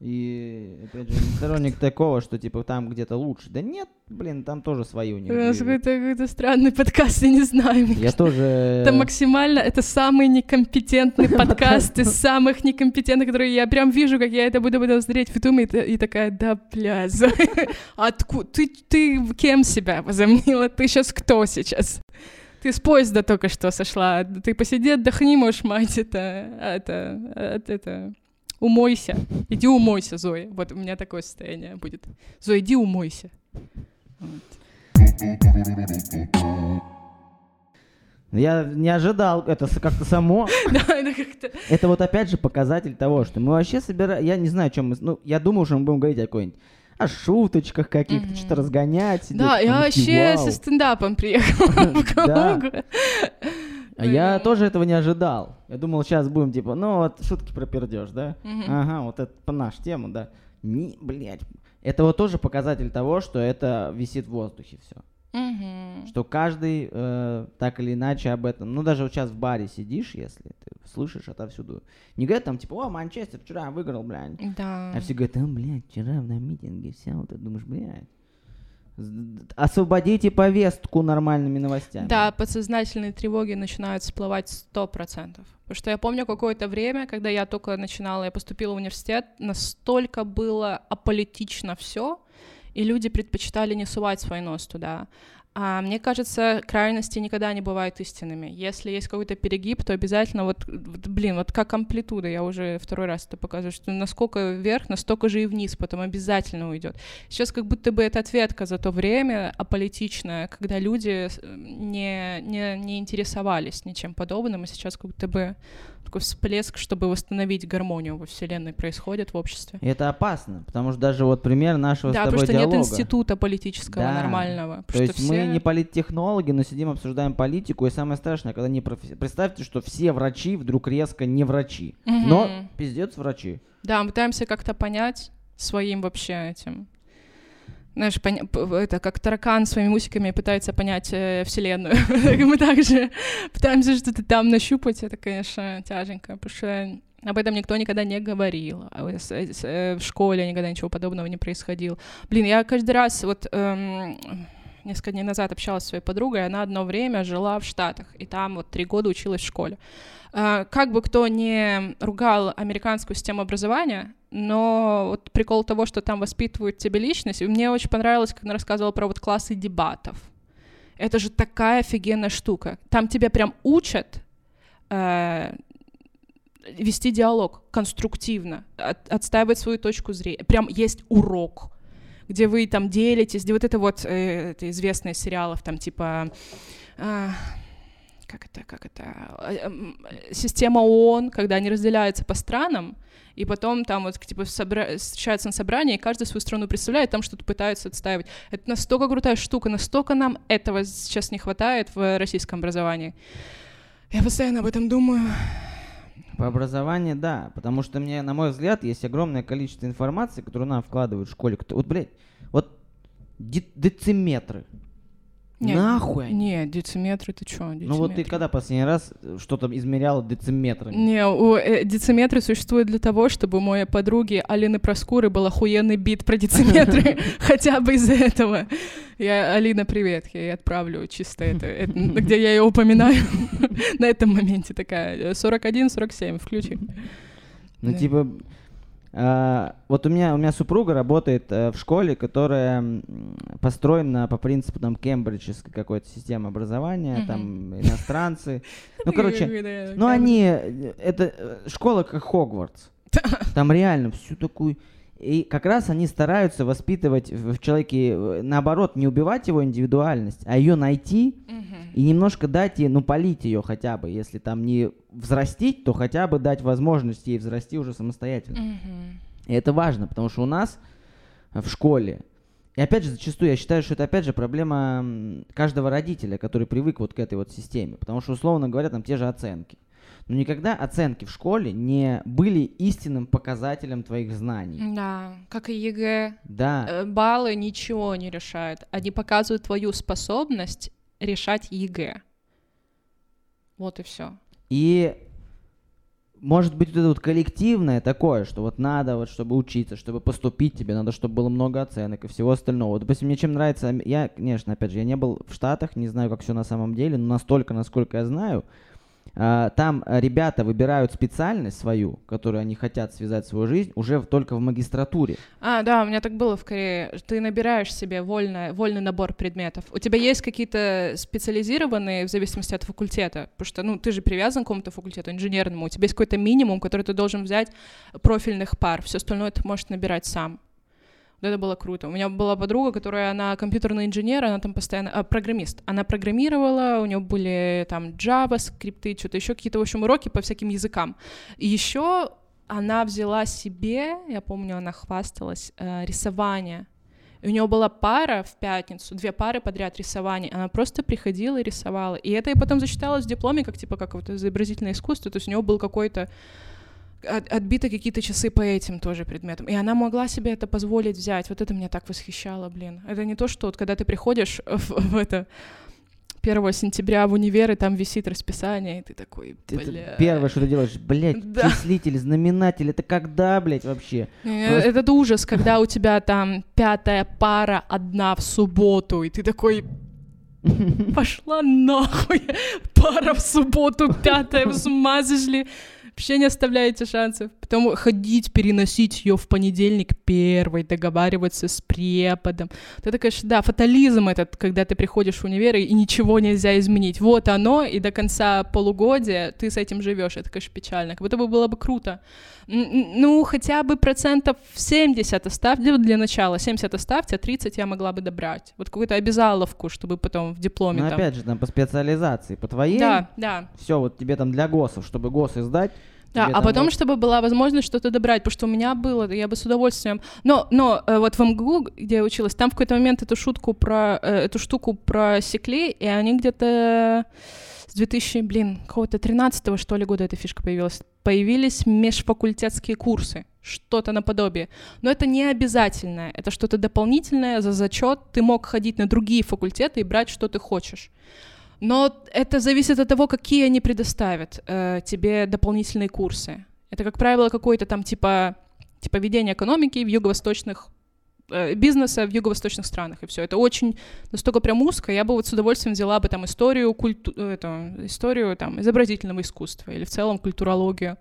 И, опять же, не сторонник такого, что, типа, там где-то лучше. Да нет, блин, там тоже свои у них. У нас какой-то, какой-то странный подкаст, я не знаю. Я тоже... Это максимально, это самый некомпетентный подкаст из самых некомпетентных, которые я прям вижу, как я это буду потом смотреть в Ютубе, и, и такая, да, бля, [LAUGHS] откуда, ты, ты кем себя возомнила, ты сейчас кто сейчас? Ты с поезда только что сошла, ты посиди, отдохни, можешь, мать, это, это, это, умойся, иди умойся, Зоя, вот у меня такое состояние будет. Зоя, иди умойся. Вот. Я не ожидал, это как-то само. [LAUGHS] Да, это как-то... Это вот опять же показатель того, что мы вообще собираем... Я не знаю, о чем мы... Ну, я думаю, что мы будем говорить о какой-нибудь... О шуточках каких-то, что-то разгонять. Да, я вообще со стендапом приехала [LAUGHS] в. Калугу. А я тоже этого не ожидал. Я думал, сейчас будем типа, ну вот шутки про пердеж, да? Ага, вот это по нашу тему, да. Не, блядь. Это вот тоже показатель того, что это висит в воздухе все. Что каждый э, так или иначе об этом. Ну, даже вот сейчас в баре сидишь, если ты слышишь отовсюду. Не говорят там, типа, о, Манчестер вчера выиграл, блядь. Да. А все говорят, а, блядь, вчера на митинге вся вот это, думаешь, блядь. Освободите повестку нормальными новостями. Да, подсознательные тревоги начинают всплывать сто процентов. Потому что я помню какое-то время, когда я только начинала, я поступила в университет, настолько было аполитично все, и люди предпочитали не сувать свой нос туда. А мне кажется, крайности никогда не бывают истинными. Если есть какой-то перегиб, то обязательно вот, блин, вот как амплитуда, я уже второй раз это показываю, что насколько вверх, настолько же и вниз, потом обязательно уйдет. Сейчас как будто бы это ответка за то время аполитичное, когда люди не, не, не интересовались ничем подобным, и сейчас как будто бы такой всплеск, чтобы восстановить гармонию во Вселенной происходит в обществе. И это опасно, потому что даже вот пример нашего да, с тобой потому что диалога. нет института политического Да. нормального. То есть все... мы не политтехнологи, но сидим, обсуждаем политику, и самое страшное, когда не профи- Представьте, что все врачи вдруг резко не врачи, Мгм. но пиздец врачи. Да, мы пытаемся как-то понять своим вообще этим. Знаешь, поня- п- это как таракан своими усиками пытается понять э, Вселенную. [LAUGHS] Мы также пытаемся что-то там нащупать. Это, конечно, тяженько, потому что об этом никто никогда не говорил. А э, В школе никогда ничего подобного не происходило. Блин, я каждый раз вот эм, несколько дней назад общалась со своей подругой, она одно время жила в Штатах, и там вот три года училась в школе. А, Как бы кто не ругал американскую систему образования, но вот прикол того, что там воспитывают тебе личность, и мне очень понравилось, как она рассказывала про вот классы дебатов. Это же такая офигенная штука. Там тебя прям учат э, вести диалог конструктивно, от- отстаивать свою точку зрения. Прям есть урок, где вы там делитесь, где вот это вот э, это известное из сериалов, там типа а, как это, как это, э, э, система ООН, когда они разделяются по странам, и потом там вот типа собра- встречаются на собрании, и каждый свою страну представляет, там что-то пытаются отстаивать. Это настолько крутая штука, настолько нам этого сейчас не хватает в российском образовании. Я постоянно об этом думаю. По образованию, да, потому что мне, на мой взгляд, есть огромное количество информации, которую нам вкладывают в школе. Вот, блядь, вот де- дециметры. Не, Нахуй? Не, дециметры, ты чё, Ну вот ты дециметры? когда последний раз э, что-то измеряла дециметрами? Не, у, э, дециметры существуют для того, чтобы у моей подруги Алины Проскуры был охуенный бит про дециметры, [LAUGHS] хотя бы из-за этого. Я, Алина, привет, я ей отправлю чисто это, где я ее упоминаю [LAUGHS] на этом моменте такая, 41-47, включи. Ну, типа, вот у меня, у меня супруга работает э, в школе, которая построена по принципу там кембриджской какой-то системы образования, Мгм. там иностранцы. [LAUGHS] Ну, короче, ну они, э, это э, школа как Хогвартс. [LAUGHS] Там реально всю такую... И как раз они стараются воспитывать в человеке, э, наоборот, не убивать его индивидуальность, а ее найти и немножко дать ей, ну, полить ее хотя бы. Если там не взрастить, то хотя бы дать возможность ей взрасти уже самостоятельно. И это важно, потому что у нас в школе, и опять же, зачастую я считаю, что это опять же проблема каждого родителя, который привык вот к этой вот системе. Потому что, условно говоря, там те же оценки. Но никогда оценки в школе не были истинным показателем твоих знаний. Да, как и ЕГЭ. Да, Э, Баллы ничего не решают. Они показывают твою способность решать ЕГЭ. Вот и все. И может быть вот это вот коллективное такое, что вот надо вот, чтобы учиться, чтобы поступить тебе, надо, чтобы было много оценок и всего остального. Вот, допустим, мне чем нравится, я, конечно, опять же, я не был в Штатах, не знаю, как все на самом деле, но настолько, насколько я знаю, там а, ребята выбирают специальность свою, которую они хотят связать свою жизнь, уже только в магистратуре. А, да, у меня так было в Корее. Ты набираешь себе вольно, вольный набор предметов. У тебя есть какие-то специализированные в зависимости от факультета? Потому что, ну, ты же привязан к какому-то факультету инженерному. У тебя есть какой-то минимум, который ты должен взять профильных пар. Все остальное ты можешь набирать сам. Вот это было круто. У меня была подруга, которая, она компьютерный инженер, она там постоянно, а, программист. Она программировала, у нее были там Java, скрипты, что-то еще, какие-то, в общем, уроки по всяким языкам. И еще она взяла себе, я помню, она хвасталась, э, рисование. И у нее была пара в пятницу, две пары подряд рисований. Она просто приходила и рисовала. И это и потом засчиталось в дипломе, как типа как вот изобразительное искусство. То есть у нее был какой-то от- отбиты какие-то часы по этим тоже предметам. И она могла себе это позволить взять. Вот это меня так восхищало, блин. Это не то, что вот когда ты приходишь [LAUGHS] в, в это 1 сентября в универ, и там висит расписание, и ты такой, Это бля. первое, что ты делаешь, блядь, Да. числитель, знаменатель, это когда, блядь, вообще? Э, Просто- Этот ужас, когда у тебя там пятая пара одна в субботу, и ты такой, [LAUGHS] пошла нахуй, пара в субботу, пятая, смазали. Вообще не оставляете шансов. потом ходить, переносить ее в понедельник первый, договариваться с преподом. Это, конечно, да, фатализм этот, когда ты приходишь в универ и ничего нельзя изменить. Вот оно, и до конца полугодия ты с этим живешь. Это, конечно, печально. Как будто бы было бы круто. Ну, хотя бы процентов 70 оставьте для начала. 70 оставьте, а 30 я могла бы добрать. Вот какую-то обязаловку, чтобы потом в дипломе Ну, там... опять же, там по специализации, по твоей. Да, да. Все, вот тебе там для ГОСов, чтобы ГОСы сдать. Да, а потом, вот- чтобы была возможность что-то добрать, потому что у меня было, я бы с удовольствием. Но, но э, вот в МГУ, где я училась, там в какой-то момент эту шутку про э, эту штуку просекли, и они где-то с 2000, блин, какого-то 13 что ли года эта фишка появилась. Появились межфакультетские курсы, что-то наподобие. Но это не обязательное, это что-то дополнительное за зачет. Ты мог ходить на другие факультеты и брать, что ты хочешь. Но это зависит от того, какие они предоставят э, тебе дополнительные курсы. Это, как правило, какой-то там типа, типа ведение экономики в юго-восточных э, бизнеса в юго-восточных странах, и все. Это очень настолько прям узко. Я бы вот с удовольствием взяла бы там историю, культу... э, это, историю там изобразительного искусства или в целом культурологию.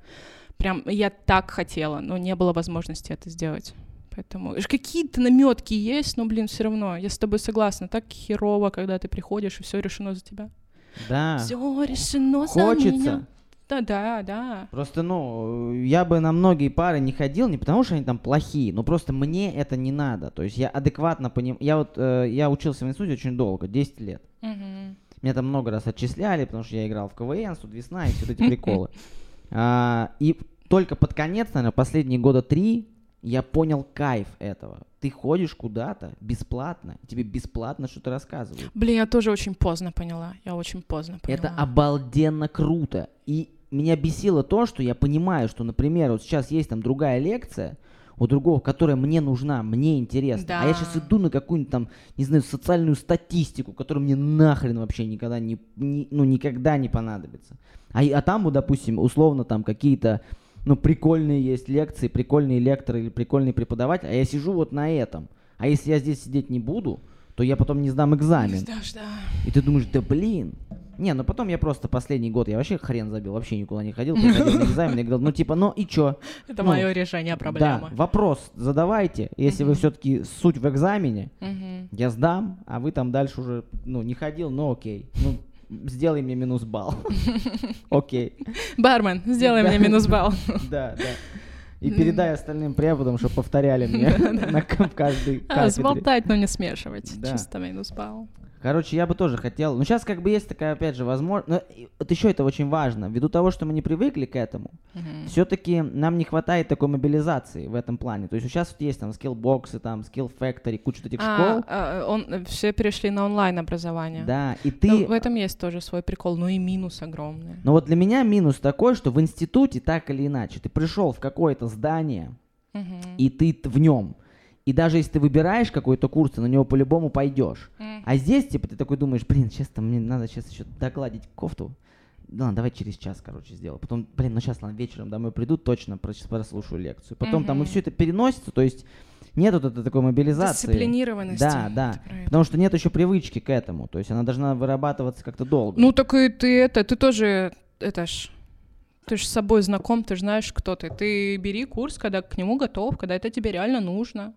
Прям я так хотела, но не было возможности это сделать. Поэтому какие-то наметки есть, но, блин, все равно, я с тобой согласна. Так херово, когда ты приходишь, и все решено за тебя. Да. Все решено за Хочется. меня. Да, да, да. Просто, ну, я бы на многие пары не ходил, не потому что они там плохие, но просто мне это не надо. То есть я адекватно понимаю. Я вот, э, я учился в институте очень долго, 10 лет. Мгм. Меня там много раз отчисляли, потому что я играл в КВН, Суд Весна и все эти приколы. [LAUGHS] А, И только под конец, наверное, последние года три, я понял кайф этого. Ты ходишь куда-то бесплатно, тебе бесплатно что-то рассказывают. Блин, я тоже очень поздно поняла. Я очень поздно поняла. Это обалденно круто. И меня бесило то, что я понимаю, что, например, вот сейчас есть там другая лекция у другого, которая мне нужна, мне интересна. А я сейчас Да. иду на какую-нибудь там, не знаю, социальную статистику, которая мне нахрен вообще никогда не, не- ну, никогда не понадобится. А, а там, вот, допустим, условно там какие-то, ну, прикольные есть лекции, прикольные лекторы или прикольный преподаватель, а я сижу вот на этом. А если я здесь сидеть не буду, то я потом не сдам экзамен. Да, да. И ты думаешь, да блин. Не, ну потом я просто последний год, я вообще хрен забил, вообще никуда не ходил, приходил на экзамен и говорил, ну типа, ну и чё? Это Ну, мое решение проблемы. Да, вопрос задавайте, если вы все-таки суть в экзамене, я сдам, а вы там дальше уже, ну, не ходил, ну окей. Ну, сделай мне минус балл. [LAUGHS] Окей. Бармен, сделай мне минус балл. [LAUGHS] Да, да. И передай остальным преподам, чтобы повторяли мне [LAUGHS] на к- каждой А, кафедре. сболтать, но не смешивать. Чисто минус балл. Короче, я бы тоже хотел. Но сейчас как бы есть такая, опять же, возможность. Вот еще это очень важно. Ввиду того, что мы не привыкли к этому, Мгм. все-таки нам не хватает такой мобилизации в этом плане. То есть сейчас вот есть там скиллбоксы, там Skill Factory, куча этих А, школ. а, он, все перешли на онлайн образование. Да, и ты... Ну, в этом есть тоже свой прикол, но и минус огромный. Но вот для меня минус такой, что в институте так или иначе ты пришел в какое-то здание, Мгм. и ты в нем. И даже если ты выбираешь какой-то курс, ты на него по-любому пойдешь. М. А здесь, типа, ты такой думаешь, блин, сейчас там мне надо сейчас еще догладить кофту. Да ладно, давай через час, короче, сделаю. Потом, блин, ну сейчас, ладно, вечером домой приду, точно прос- прослушаю лекцию. Потом там и все это переносится, то есть нет вот этой такой мобилизации. Дисциплинированности. Да, да. Потому что нет еще привычки к этому. То есть она должна вырабатываться как-то долго. Ну, так и ты это, ты тоже, это ж, ты же с собой знаком, ты же знаешь, кто ты. Ты бери курс, когда к нему готов, когда это тебе реально нужно.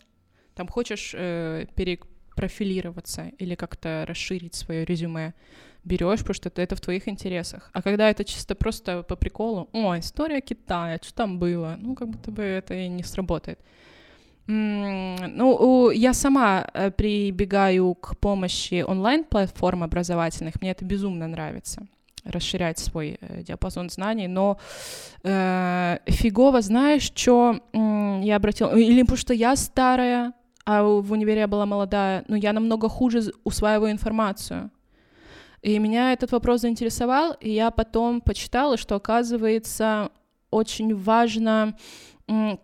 Там хочешь э, перепрофилироваться или как-то расширить свое резюме, берешь, потому что это, в твоих интересах. А когда это чисто просто по приколу, о, история Китая, что там было, ну, как будто бы это и не сработает. Ну, я сама э, прибегаю к помощи онлайн-платформ образовательных. Мне это безумно нравится расширять свой э, диапазон знаний, но э, фигово, знаешь, что я обратила, или потому что я старая, а в универе я была молодая, но я намного хуже усваиваю информацию. И меня этот вопрос заинтересовал, и я потом почитала, что, оказывается, очень важно,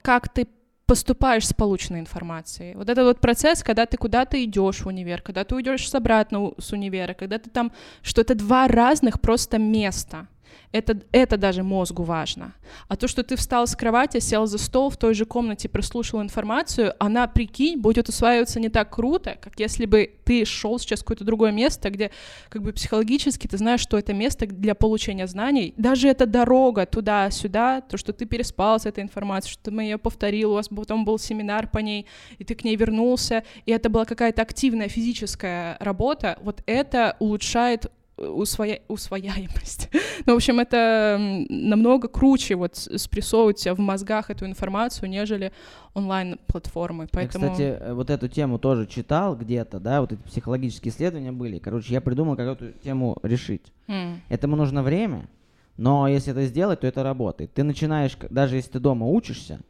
как ты поступаешь с полученной информацией. Вот этот вот процесс, когда ты куда-то идешь в универ, когда ты уйдешь обратно с универа, когда ты там, что это два разных просто места. Это, это даже мозгу важно. А то, что ты встал с кровати, сел за стол в той же комнате, прослушал информацию, она, прикинь, будет усваиваться не так круто, как если бы ты шел сейчас в какое-то другое место, где как бы психологически ты знаешь, что это место для получения знаний. Даже эта дорога туда-сюда, то, что ты переспал с этой информацией, что ты ее повторил, у вас потом был семинар по ней, и ты к ней вернулся, и это была какая-то активная физическая работа, вот это улучшает усвоя... усвояемость. [LAUGHS] ну, в общем, это намного круче вот спрессовывать в мозгах эту информацию, нежели онлайн-платформы. Поэтому... Я, кстати, э, вот эту тему тоже читал где-то, да, вот эти психологические исследования были. Короче, я придумал, как эту тему решить. Mm. Этому нужно время, но если это сделать, то это работает. Ты начинаешь, даже если ты дома учишься,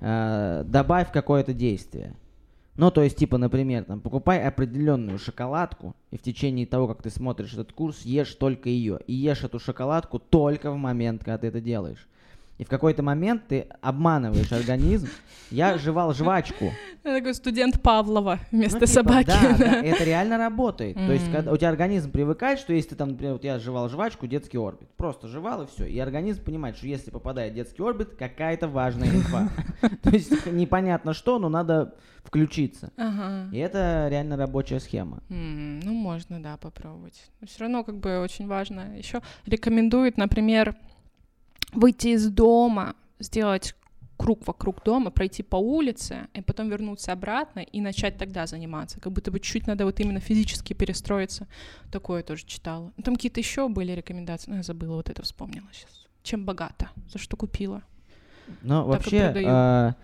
э, добавь какое-то действие. Ну, то есть, типа, например, там, покупай определенную шоколадку, и в течение того, как ты смотришь этот курс, ешь только ее. И ешь эту шоколадку только в момент, когда ты это делаешь. И в какой-то момент ты обманываешь организм. Я жевал жвачку. Это такой студент Павлова вместо ну, типа, собаки. Да, да, это реально работает. Mm. То есть, когда у тебя организм привыкает, что если ты там, например, вот я жевал жвачку, детский орбит. Просто жевал и все. И организм понимает, что если попадает детский орбит, какая-то важная инфа. [LAUGHS] То есть непонятно что, но надо включиться. И это реально рабочая схема. Ну, можно, да, попробовать. Но все равно как бы очень важно. Еще рекомендуют, например, выйти из дома, сделать круг вокруг дома, пройти по улице, и потом вернуться обратно и начать тогда заниматься. Как будто бы чуть надо вот именно физически перестроиться. Такое тоже читала. Там какие-то еще были рекомендации, но я забыла, вот это вспомнила сейчас. Чем богата, за что купила. Ну, вообще, а,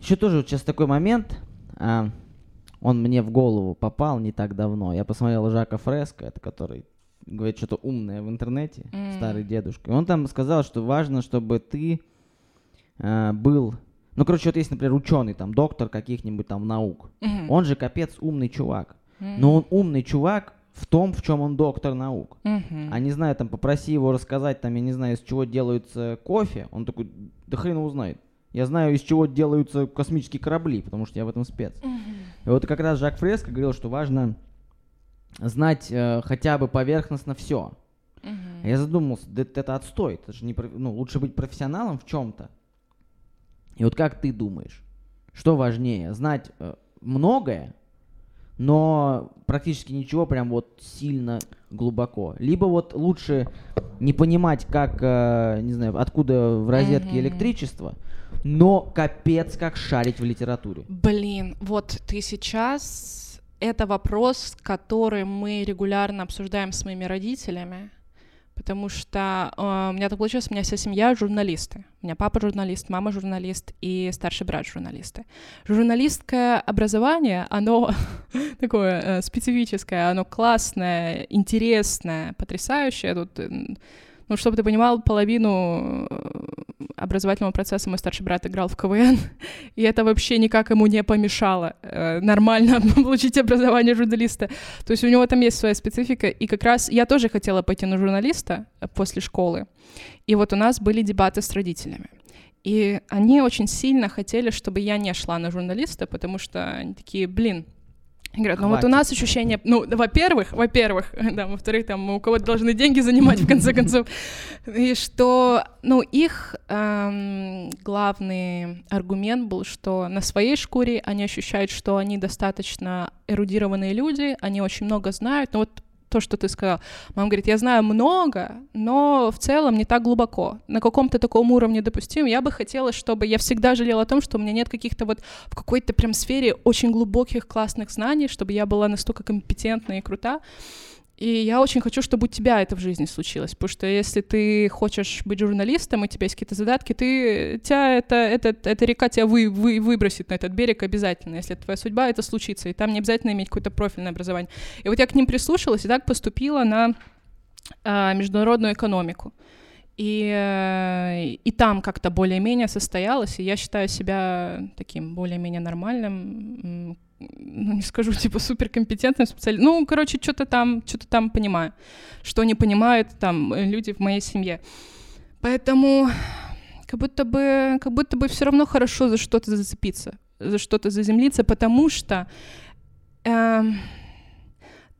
еще тоже вот сейчас такой момент, а, он мне в голову попал не так давно. Я посмотрел Жака Фреско, это который говорит что-то умное в интернете, mm. старый дедушка. И он там сказал, что важно, чтобы ты э, был... Ну, короче, вот есть, например, ученый, там, доктор каких-нибудь там наук. Mm-hmm. Он же капец умный чувак. Mm-hmm. Но он умный чувак в том, в чем он доктор наук. Mm-hmm. А не знаю, там, попроси его рассказать, там, я не знаю, из чего делается кофе. Он такой, да хрен его знает. Я знаю, из чего делаются космические корабли, потому что я в этом спец. Mm-hmm. И вот как раз Жак Фреско говорил, что важно знать э, хотя бы поверхностно все. Угу. Я задумался, да это отстой, это же не, ну, лучше быть профессионалом в чем-то. И вот как ты думаешь, что важнее, знать э, многое, но практически ничего прям вот сильно глубоко. Либо вот лучше не понимать, как, э, не знаю, откуда в розетке mm-hmm. электричество, но капец как шарить в литературе. Блин, вот ты сейчас это вопрос, который мы регулярно обсуждаем с моими родителями, потому что э, у меня так получилось, у меня вся семья журналисты. У меня папа журналист, мама журналист и старший брат журналисты. Журналистское образование, оно [LAUGHS] такое э, специфическое, оно классное, интересное, потрясающее. Тут ну, чтобы ты понимал, половину э, образовательного процесса мой старший брат играл в КВН, [LAUGHS] и это вообще никак ему не помешало э, нормально [LAUGHS] получить образование журналиста. То есть у него там есть своя специфика, и как раз я тоже хотела пойти на журналиста э, после школы, и вот у нас были дебаты с родителями. И они очень сильно хотели, чтобы я не шла на журналиста, потому что они такие, блин, Говорят, ну вот у нас ощущение, ну, во-первых, во-первых, [LAUGHS] да, во-вторых, там у кого-то должны деньги занимать в конце концов, [LAUGHS] и что, ну, их эм, главный аргумент был, что на своей шкуре они ощущают, что они достаточно эрудированные люди, они очень много знают, но вот то, что ты сказал. Мама говорит, я знаю много, но в целом не так глубоко. На каком-то таком уровне допустим. Я бы хотела, чтобы я всегда жалела о том, что у меня нет каких-то вот в какой-то прям сфере очень глубоких классных знаний, чтобы я была настолько компетентна и крута. И я очень хочу, чтобы у тебя это в жизни случилось, потому что если ты хочешь быть журналистом, и у тебя есть какие-то задатки, ты, тебя это, это, эта река тебя вы, вы, выбросит на этот берег обязательно. Если это твоя судьба, это случится, и там не обязательно иметь какое-то профильное образование. И вот я к ним прислушалась и так поступила на а, международную экономику. И, э, и там как-то более-менее состоялась, и я считаю себя таким более-менее нормальным ну, не скажу, типа, суперкомпетентным специалистом. Ну, короче, что-то там, что-то там понимаю, что не понимают там э, люди в моей семье. Поэтому как будто бы, как будто бы все равно хорошо за что-то зацепиться, за что-то заземлиться, потому что э,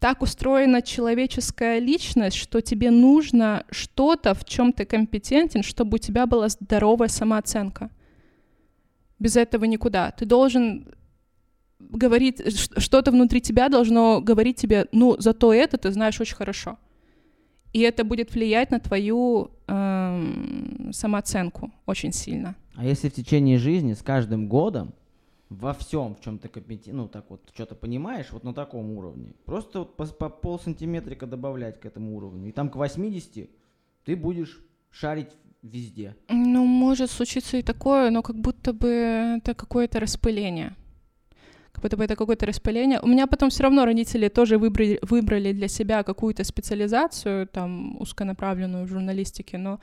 так устроена человеческая личность, что тебе нужно что-то, в чем ты компетентен, чтобы у тебя была здоровая самооценка. Без этого никуда. Ты должен говорить, что-то внутри тебя должно говорить тебе, ну, зато это ты знаешь очень хорошо. И это будет влиять на твою эм, самооценку очень сильно. А если в течение жизни с каждым годом во всем, в чем ты компетентен, ну так вот, что-то понимаешь, вот на таком уровне, просто вот по, по пол сантиметрика добавлять к этому уровню, и там к 80 ты будешь шарить везде. Ну, может случиться и такое, но как будто бы это какое-то распыление как будто бы это какое-то распыление. У меня потом все равно родители тоже выбрали, выбрали для себя какую-то специализацию, там, узконаправленную в журналистике, но,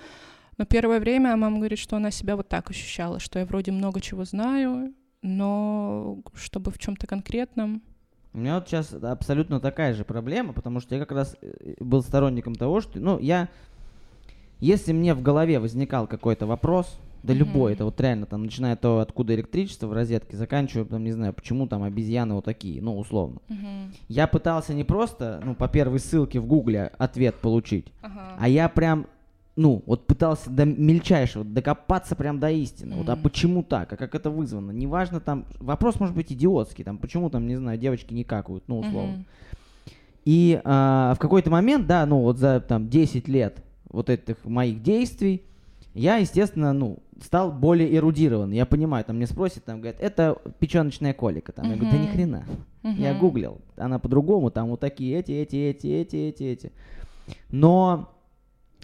но первое время мама говорит, что она себя вот так ощущала, что я вроде много чего знаю, но чтобы в чем-то конкретном... У меня вот сейчас абсолютно такая же проблема, потому что я как раз э, был сторонником того, что, ну, я, если мне в голове возникал какой-то вопрос, да mm-hmm. любой, это вот реально там, начиная то, откуда электричество в розетке, заканчивая, там, не знаю, почему там обезьяны вот такие, ну, условно. Mm-hmm. Я пытался не просто, ну, по первой ссылке в гугле ответ получить, uh-huh. а я прям, ну, вот пытался до мельчайшего докопаться прям до истины. Mm-hmm. Вот, а почему так? А как это вызвано? Неважно там, вопрос может быть идиотский, там, почему там, не знаю, девочки не какают, ну, условно. Mm-hmm. И а, в какой-то момент, да, ну, вот за там 10 лет вот этих моих действий, я, естественно, ну, стал более эрудирован. Я понимаю, там мне спросят, там говорят, это печеночная колика. Там, uh-huh. я говорю, да ни хрена. Uh-huh. Я гуглил, она по-другому, там вот такие эти, эти, эти, эти, эти, эти. Но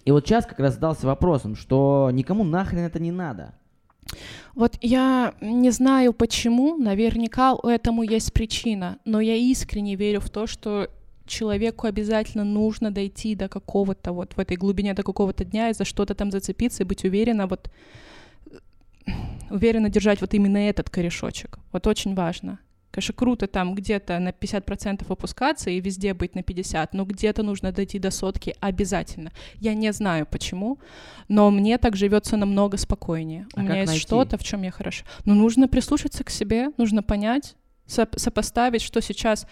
и вот сейчас как раз задался вопросом, что никому нахрен это не надо. Вот я не знаю почему, наверняка этому есть причина, но я искренне верю в то, что человеку обязательно нужно дойти до какого-то вот в этой глубине до какого-то дня и за что-то там зацепиться и быть уверена вот уверенно держать вот именно этот корешочек. Вот очень важно. Конечно, круто там где-то на 50% опускаться и везде быть на 50%, но где-то нужно дойти до сотки обязательно. Я не знаю почему, но мне так живется намного спокойнее. А У меня есть что-то, в чем я хороша. Но нужно прислушаться к себе, нужно понять, соп- сопоставить, что сейчас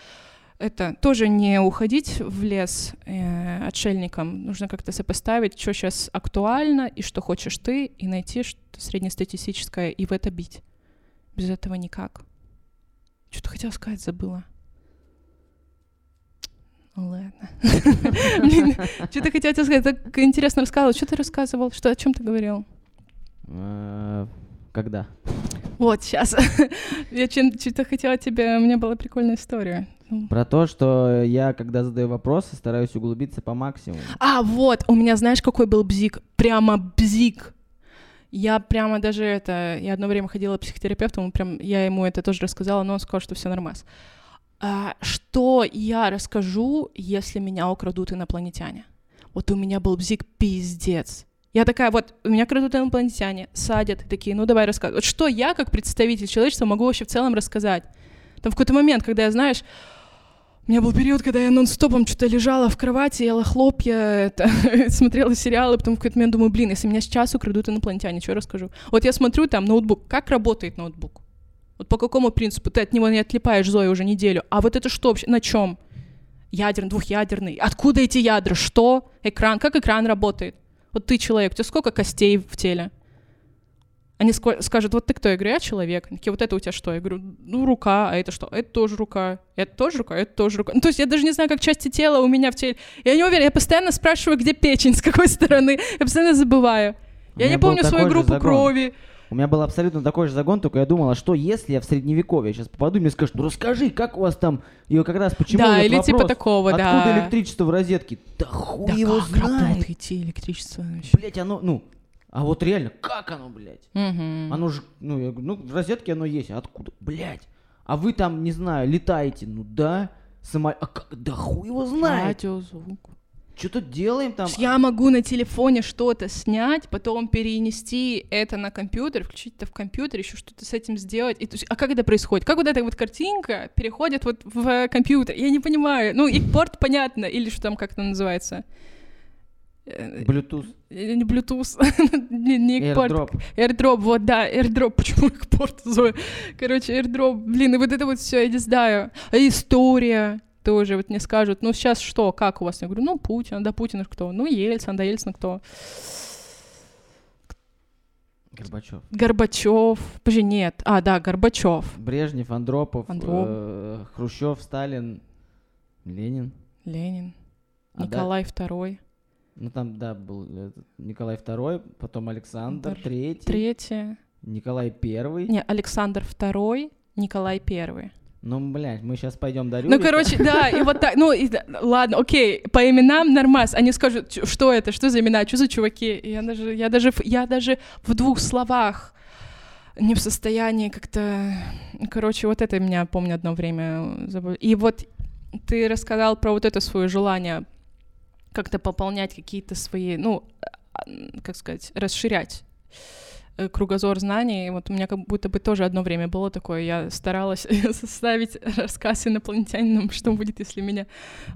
это тоже не уходить в лес э, отшельником. Нужно как-то сопоставить, что сейчас актуально и что хочешь ты, и найти среднестатистическое и в это бить. Без этого никак. Что-то хотела сказать, забыла. Ладно. Блин, что-то хотела сказать. Так интересно рассказывал. Что ты рассказывал? Что, о чем ты говорил? Э, когда? Вот, сейчас. [LAUGHS] Я что-то хотела тебе... У меня была прикольная история. Про то, что я, когда задаю вопросы, стараюсь углубиться по максимуму. А, вот, у меня, знаешь, какой был бзик? Прямо бзик. Я прямо даже это... Я одно время ходила к психотерапевту, прям, я ему это тоже рассказала, но он сказал, что все нормально. А, что я расскажу, если меня украдут инопланетяне? Вот у меня был бзик пиздец. Я такая, вот, у меня крадут инопланетяне, садят, такие, ну давай рассказывай. Вот что я, как представитель человечества, могу вообще в целом рассказать? Там в какой-то момент, когда я, знаешь, у меня был период, когда я нон-стопом что-то лежала в кровати, ела хлопья, это, [LAUGHS] смотрела сериалы, потом в какой-то момент думаю, блин, если меня сейчас украдут инопланетяне, что я расскажу? Вот я смотрю там ноутбук, как работает ноутбук? Вот по какому принципу? Ты от него не отлипаешь, Зоя, уже неделю. А вот это что вообще? На чем? Ядерный, двухъядерный. Откуда эти ядра? Что? Экран? Как экран работает? Вот ты человек, у тебя сколько костей в теле? Они скажут, вот ты кто? Я говорю, я человек. Они такие, вот это у тебя что? Я говорю, ну, рука, а это что? Это тоже рука. Это тоже рука, это тоже рука. Ну, то есть я даже не знаю, как части тела у меня в теле. Я не уверена, я постоянно спрашиваю, где печень, с какой стороны. Я постоянно забываю. Я не помню свою группу крови. У меня был абсолютно такой же загон, только я думала, что если я в средневековье сейчас попаду, мне скажут, ну расскажи, как у вас там, и как раз почему Да, или типа вопрос, типа такого, откуда да. Откуда электричество в розетке? Да хуй да его как знает. работает электричество? Блять, оно, ну, а вот реально, как оно, блядь? Угу. Оно же, ну, я, ну, в розетке оно есть. Откуда? Блядь. А вы там, не знаю, летаете. Ну да. Самолет. А как? Да хуй его знает. Радиозвук. Что-то делаем там. Я могу на телефоне что-то снять, потом перенести это на компьютер, включить это в компьютер, еще что-то с этим сделать. И, а как это происходит? Как вот эта вот картинка переходит вот в компьютер? Я не понимаю. Ну, и порт понятно, или что там как это называется? Э, Bluetooth. Не Bluetooth, [LAUGHS] не, не AirDrop. AirDrop, вот, да, AirDrop, [LAUGHS] почему экпорт Зоя? Короче, AirDrop, блин, и вот это вот все, я не знаю. А история, тоже вот мне скажут, ну сейчас что, как у вас? Я говорю, ну Путин, да Путин кто? Ну Ельцин, да Ельцин кто? Горбачев. Горбачев, подожди, нет, а, да, Горбачев. Брежнев, Андропов, Андропов. э, Хрущев, Сталин, Ленин. Ленин, А, да. Николай II. Ну там, да, был Николай II, потом Александр Дальше. Третий. Николай Первый. Не, Александр II, Николай I. Ну, блядь, мы сейчас пойдем до Ну, короче, [LAUGHS] да, и вот так, ну, и ладно, окей, по именам нормас, они скажут, «Чё- что это, что за имена, что за чуваки, я даже, я даже, я даже в двух словах не в состоянии как-то, короче, вот это меня, помню, одно время забыл. И вот ты рассказал про вот это свое желание как-то пополнять какие-то свои, ну, а, как сказать, расширять э, кругозор знаний. Вот у меня как будто бы тоже одно время было такое. Я старалась [LAUGHS] составить рассказ инопланетянинам, что будет, если меня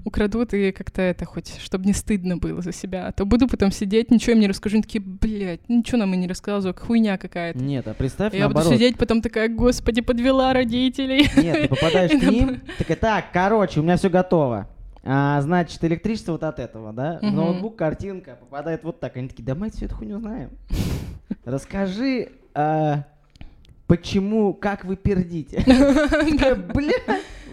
украдут, и как-то это хоть, чтобы не стыдно было за себя. А то буду потом сидеть, ничего им не расскажу, они такие, блядь, ничего нам и не рассказывал, хуйня какая-то. Нет, а представь Я буду наоборот. сидеть, потом такая, господи, подвела родителей. Нет, ты попадаешь к [LAUGHS] ним, такая, так, короче, у меня все готово. А, значит, электричество вот от этого, да? В Мгм. Ноутбук, картинка попадает вот так. Они такие, да мы всю эту хуйню знаем. Расскажи, а, почему, как вы пердите? [LAUGHS] Бля,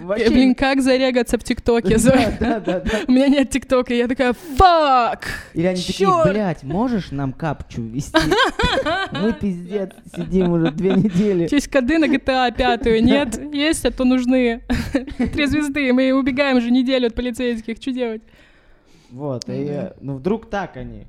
вообще... Блин, как зарегаться в ТикТоке? Да, да, да, да. [LAUGHS] У меня нет ТикТока, я такая, фак! Или они такие, блядь, можешь нам капчу вести? [LAUGHS] Мы пиздец сидим уже две недели. Есть коды на GTA пятую, нет? Есть, а то нужны. Три звезды, мы убегаем уже неделю от полицейских, что делать? Вот, и, ну вдруг так они.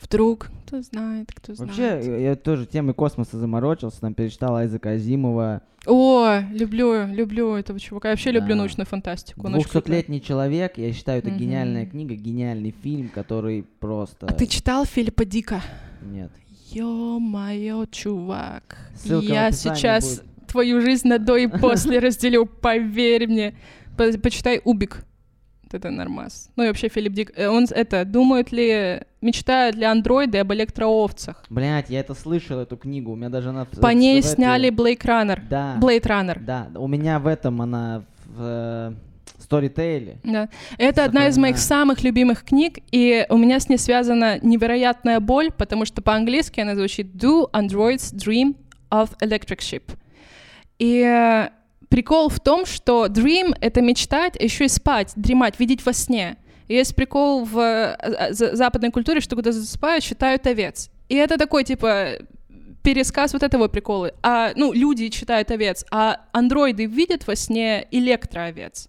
Вдруг, кто знает, кто знает. Вообще, я тоже темой космоса заморочился, там перечитал Айзека Азимова. О, люблю, люблю этого чувака. Я вообще люблю Да. научную фантастику. «Двухсотлетний человек», я считаю, это Мгм. гениальная книга, гениальный фильм, который просто... А ты читал Филиппа Дика? Нет. Ё-моё, чувак. Ссылка Я сейчас будет. твою жизнь на до и после [LAUGHS] разделю, поверь мне. По- Почитай Убик. Вот Это нормас. Ну и вообще Филипп Дик. э, Он это, думают ли, мечтают ли андроиды об электроовцах? Блять, я это слышал, эту книгу, у меня даже она... в- По в- ней в сняли Блейк Раннер. Да, Блейд Раннер. да, у меня в этом она в э, сторитейле. Да. Это одна из моих самых любимых книг, и у меня с ней связана невероятная боль, потому что по-английски она звучит «Do androids dream of electric ship?» И э, прикол в том, что dream — это мечтать, а еще и спать, дремать, видеть во сне. И Есть прикол в э, э, за- западной культуре, что когда засыпают, считают овец. И это такой, типа, пересказ вот этого прикола. А, ну, люди читают овец, а андроиды видят во сне электроовец.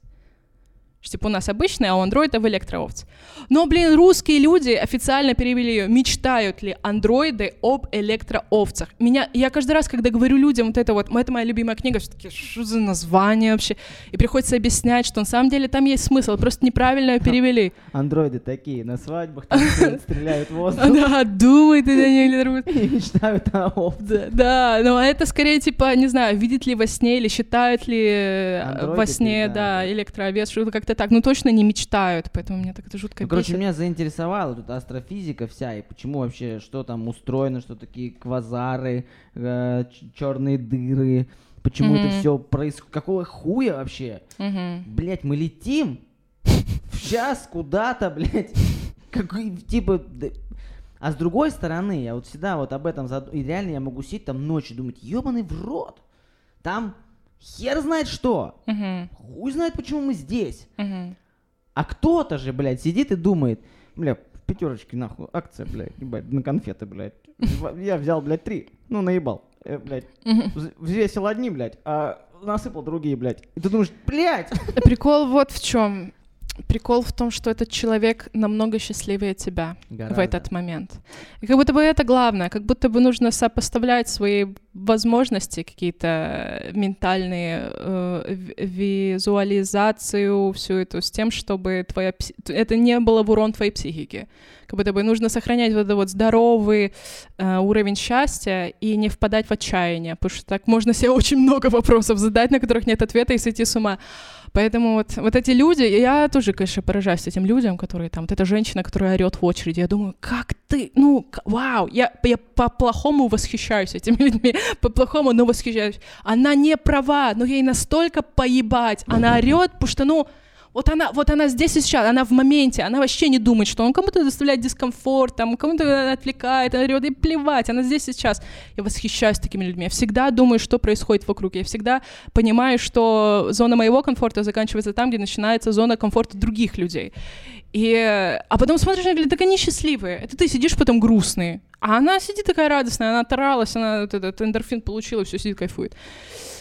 Что, Типа у нас обычные, а у андроидов электроовцы. Но, блин, русские люди официально перевели ее. Мечтают ли андроиды об электроовцах? Меня, я каждый раз, когда говорю людям вот это вот, это моя любимая книга, все таки что за название вообще? И приходится объяснять, что на самом деле там есть смысл, просто неправильно ее перевели. Андроиды такие, на свадьбах [LAUGHS] стреляют в воздух Да, это не электроовцы. и мечтают о овце. Да, но это скорее типа, не знаю, видит ли во сне или считают ли э, во сне, да. электроовец, что-то как-то так. Ну точно не мечтают, поэтому меня так это жутко Ну, короче, меня заинтересовала тут астрофизика вся, и почему вообще, что там устроено, что такие квазары, черные дыры, почему это Мгм. все происходит, какого хуя вообще? Мгм. Блять, мы летим в час куда-то, блять, какой, типа, да- а с другой стороны, я вот всегда вот об этом зад... и реально я могу сидеть там ночью и думать, ебаный в рот, там хер знает что, Мгм. хуй знает, почему мы здесь. Мгм. А кто-то же, блядь, сидит и думает, бля, в пятерочке нахуй, акция, блядь, ебать, на конфеты, блядь. В- Я взял, блядь, три, ну наебал, э, блядь, вз- взвесил одни, блядь, а насыпал другие, блядь. И ты думаешь, блядь, Прикол вот в чем. Прикол в том, что этот человек намного счастливее тебя в Гораздо. этот момент. И как будто бы это главное, как будто бы нужно сопоставлять свои возможности, какие-то ментальные, э, ви- визуализацию, всю эту, с тем, чтобы твоя это не было в урон твоей психике. Как будто бы нужно сохранять вот этот вот здоровый э, уровень счастья и не впадать в отчаяние, потому что так можно себе очень много вопросов задать, на которых нет ответа, и сойти с ума. Поэтому вот, вот эти люди, я тоже, конечно, поражаюсь этим людям, которые там, вот эта женщина, которая орет в очереди, я думаю, как ты, ну, вау, я, я по-плохому восхищаюсь этими людьми, по-плохому, но восхищаюсь. Она не права, но ей настолько поебать. Она орет, потому что, ну, вот она, вот она здесь и сейчас, она в моменте, она вообще не думает, что он кому-то доставляет дискомфорт, там, кому-то отвлекает, она орет, и плевать, она здесь и сейчас. Я восхищаюсь такими людьми. Я всегда думаю, что происходит вокруг. Я всегда понимаю, что зона моего комфорта заканчивается там, где начинается зона комфорта других людей. И, а потом смотришь, она говорит, так они счастливые. Это ты сидишь потом грустный. А она сидит такая радостная, она таралась, она вот этот эндорфин получила, все сидит, кайфует.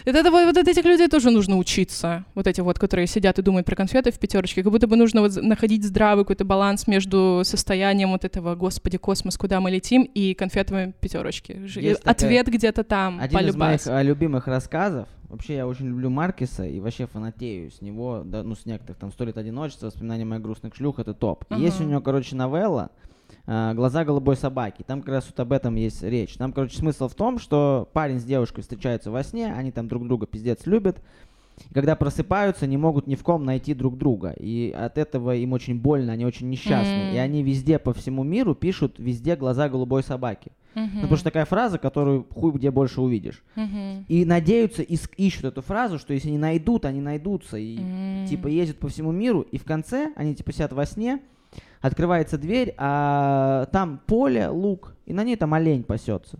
Это, это, вот, вот от этих людей тоже нужно учиться. Вот эти вот, которые сидят и думают про конфеты в пятерочке. Как будто бы нужно вот находить здравый какой-то баланс между состоянием вот этого, господи, космос, куда мы летим, и конфетами пятерочки. Есть Ответ где-то там, Один из полюбас. моих а, любимых рассказов. Вообще, я очень люблю Маркиса и вообще фанатею с него, да, ну, с некоторых, там, «Сто лет одиночества», «Воспоминания моих грустных шлюх» — это топ. И Есть у него, короче, новелла а, «Глаза голубой собаки». Там как раз вот об этом есть речь. Там, короче, смысл в том, что парень с девушкой встречаются во сне, они там друг друга пиздец любят, и когда просыпаются, не могут ни в ком найти друг друга. И от этого им очень больно, они очень несчастны. М. И они везде по всему миру пишут везде глаза голубой собаки. Ну, потому что такая фраза, которую хуй где больше увидишь. Мгм. И надеются, и ищут эту фразу, что если не найдут, они найдутся. И М. типа ездят по всему миру, и в конце они типа сидят во сне, открывается дверь, а там поле, луг, и на ней там олень пасется.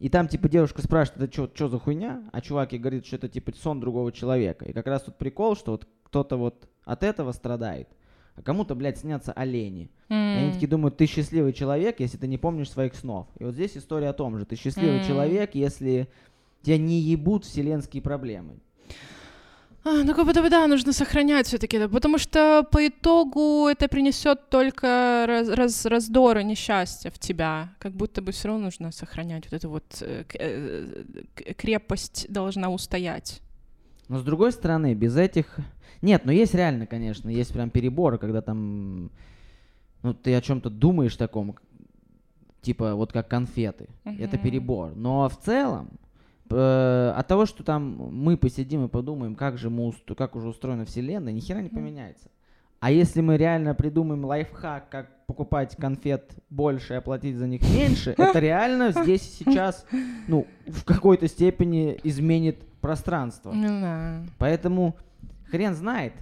И там типа девушка спрашивает, это что за хуйня? А чувак ей говорит, что это типа сон другого человека. И как раз тут прикол, что вот кто-то вот от этого страдает, а кому-то, блядь, снятся олени. И они такие думают, ты счастливый человек, если ты не помнишь своих снов. И вот здесь история о том же. Ты счастливый М. человек, если тебя не ебут вселенские проблемы. А, ну, как будто бы, да, нужно сохранять все таки да, потому что по итогу это принесет только раз, раз- раздор и несчастье в тебя. Как будто бы все равно нужно сохранять вот эту вот э, э, крепость должна устоять. Но с другой стороны, без этих... Нет, ну есть реально, конечно, есть прям переборы, когда там... Ну, ты о чем-то думаешь таком, типа вот как конфеты. Это Мгм. перебор. Но в целом, э, от того, что там мы посидим и подумаем, как же мы устро- как уже устроена вселенная, ни хера не поменяется. А если мы реально придумаем лайфхак, как покупать конфет больше и оплатить за них меньше, это [LAUGHS] реально здесь и сейчас, ну, в какой-то степени изменит пространство. Ну да. Поэтому хрен знает.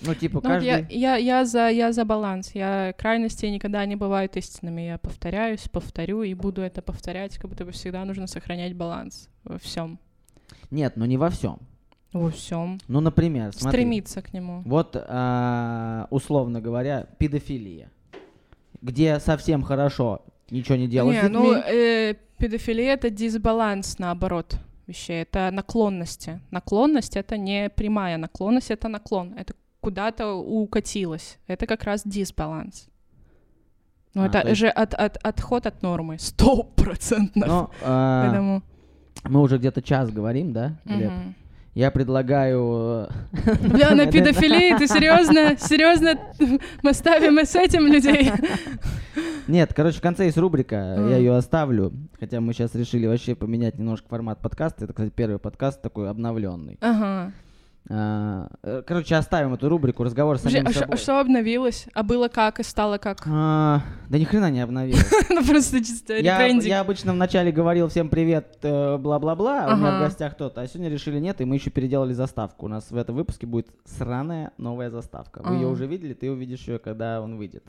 Ну, типа, Ну, каждый... я, я, я, за, я за баланс. Я крайности никогда не бывают истинными. Я повторяюсь, повторю и буду это повторять, как будто бы всегда нужно сохранять баланс во всем. Нет, ну не во всем. Во всем. Ну, например, смотри. Стремиться к нему. Вот, а, условно говоря, педофилия. Где совсем хорошо ничего не делать Не, ну, э, педофилия — это дисбаланс, наоборот, вещей. Это наклонности. Наклонность — это не прямая наклонность, это наклон. Это куда-то укатилось. Это как раз дисбаланс. Ну, А, это то есть- же от, от, отход от нормы. Стопроцентно. Но, а, Поэтому... мы уже где-то час говорим, да, Глеб? Мгм. Я предлагаю... э, [LAUGHS] Бля, на педофилии, ты серьезно? Серьезно? Мы ставим и с этим людей? Нет, короче, в конце есть рубрика, я ее оставлю. Хотя мы сейчас решили вообще поменять немножко формат подкаста. Это, кстати, первый подкаст такой обновленный. Ага. Э, Короче, оставим эту рубрику «Разговор с Подожди, самим а ш- собой». что обновилось? А было как и стало как? А, Да ни хрена не обновилось. [LAUGHS] Ну, просто чисто Я, обычно вначале говорил всем привет, э, бла-бла-бла, а у меня в гостях кто-то, а сегодня решили нет, и мы еще переделали заставку. У нас в этом выпуске будет сраная новая заставка. Вы ее уже видели, ты увидишь ее, когда он выйдет.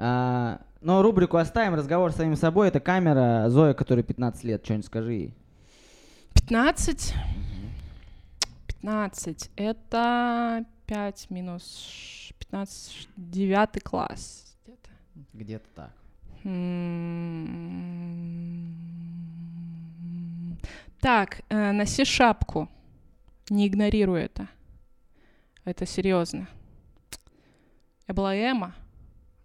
А, но рубрику оставим, разговор с самим собой, это камера, Зоя, которой 15 лет, что-нибудь скажи ей. 15? 15. Это 5 минус ш- 15, 9 класс. где-то. Где-то так. М. Так, э, носи шапку. Не игнорируй это. Это серьезно. Я была эмо,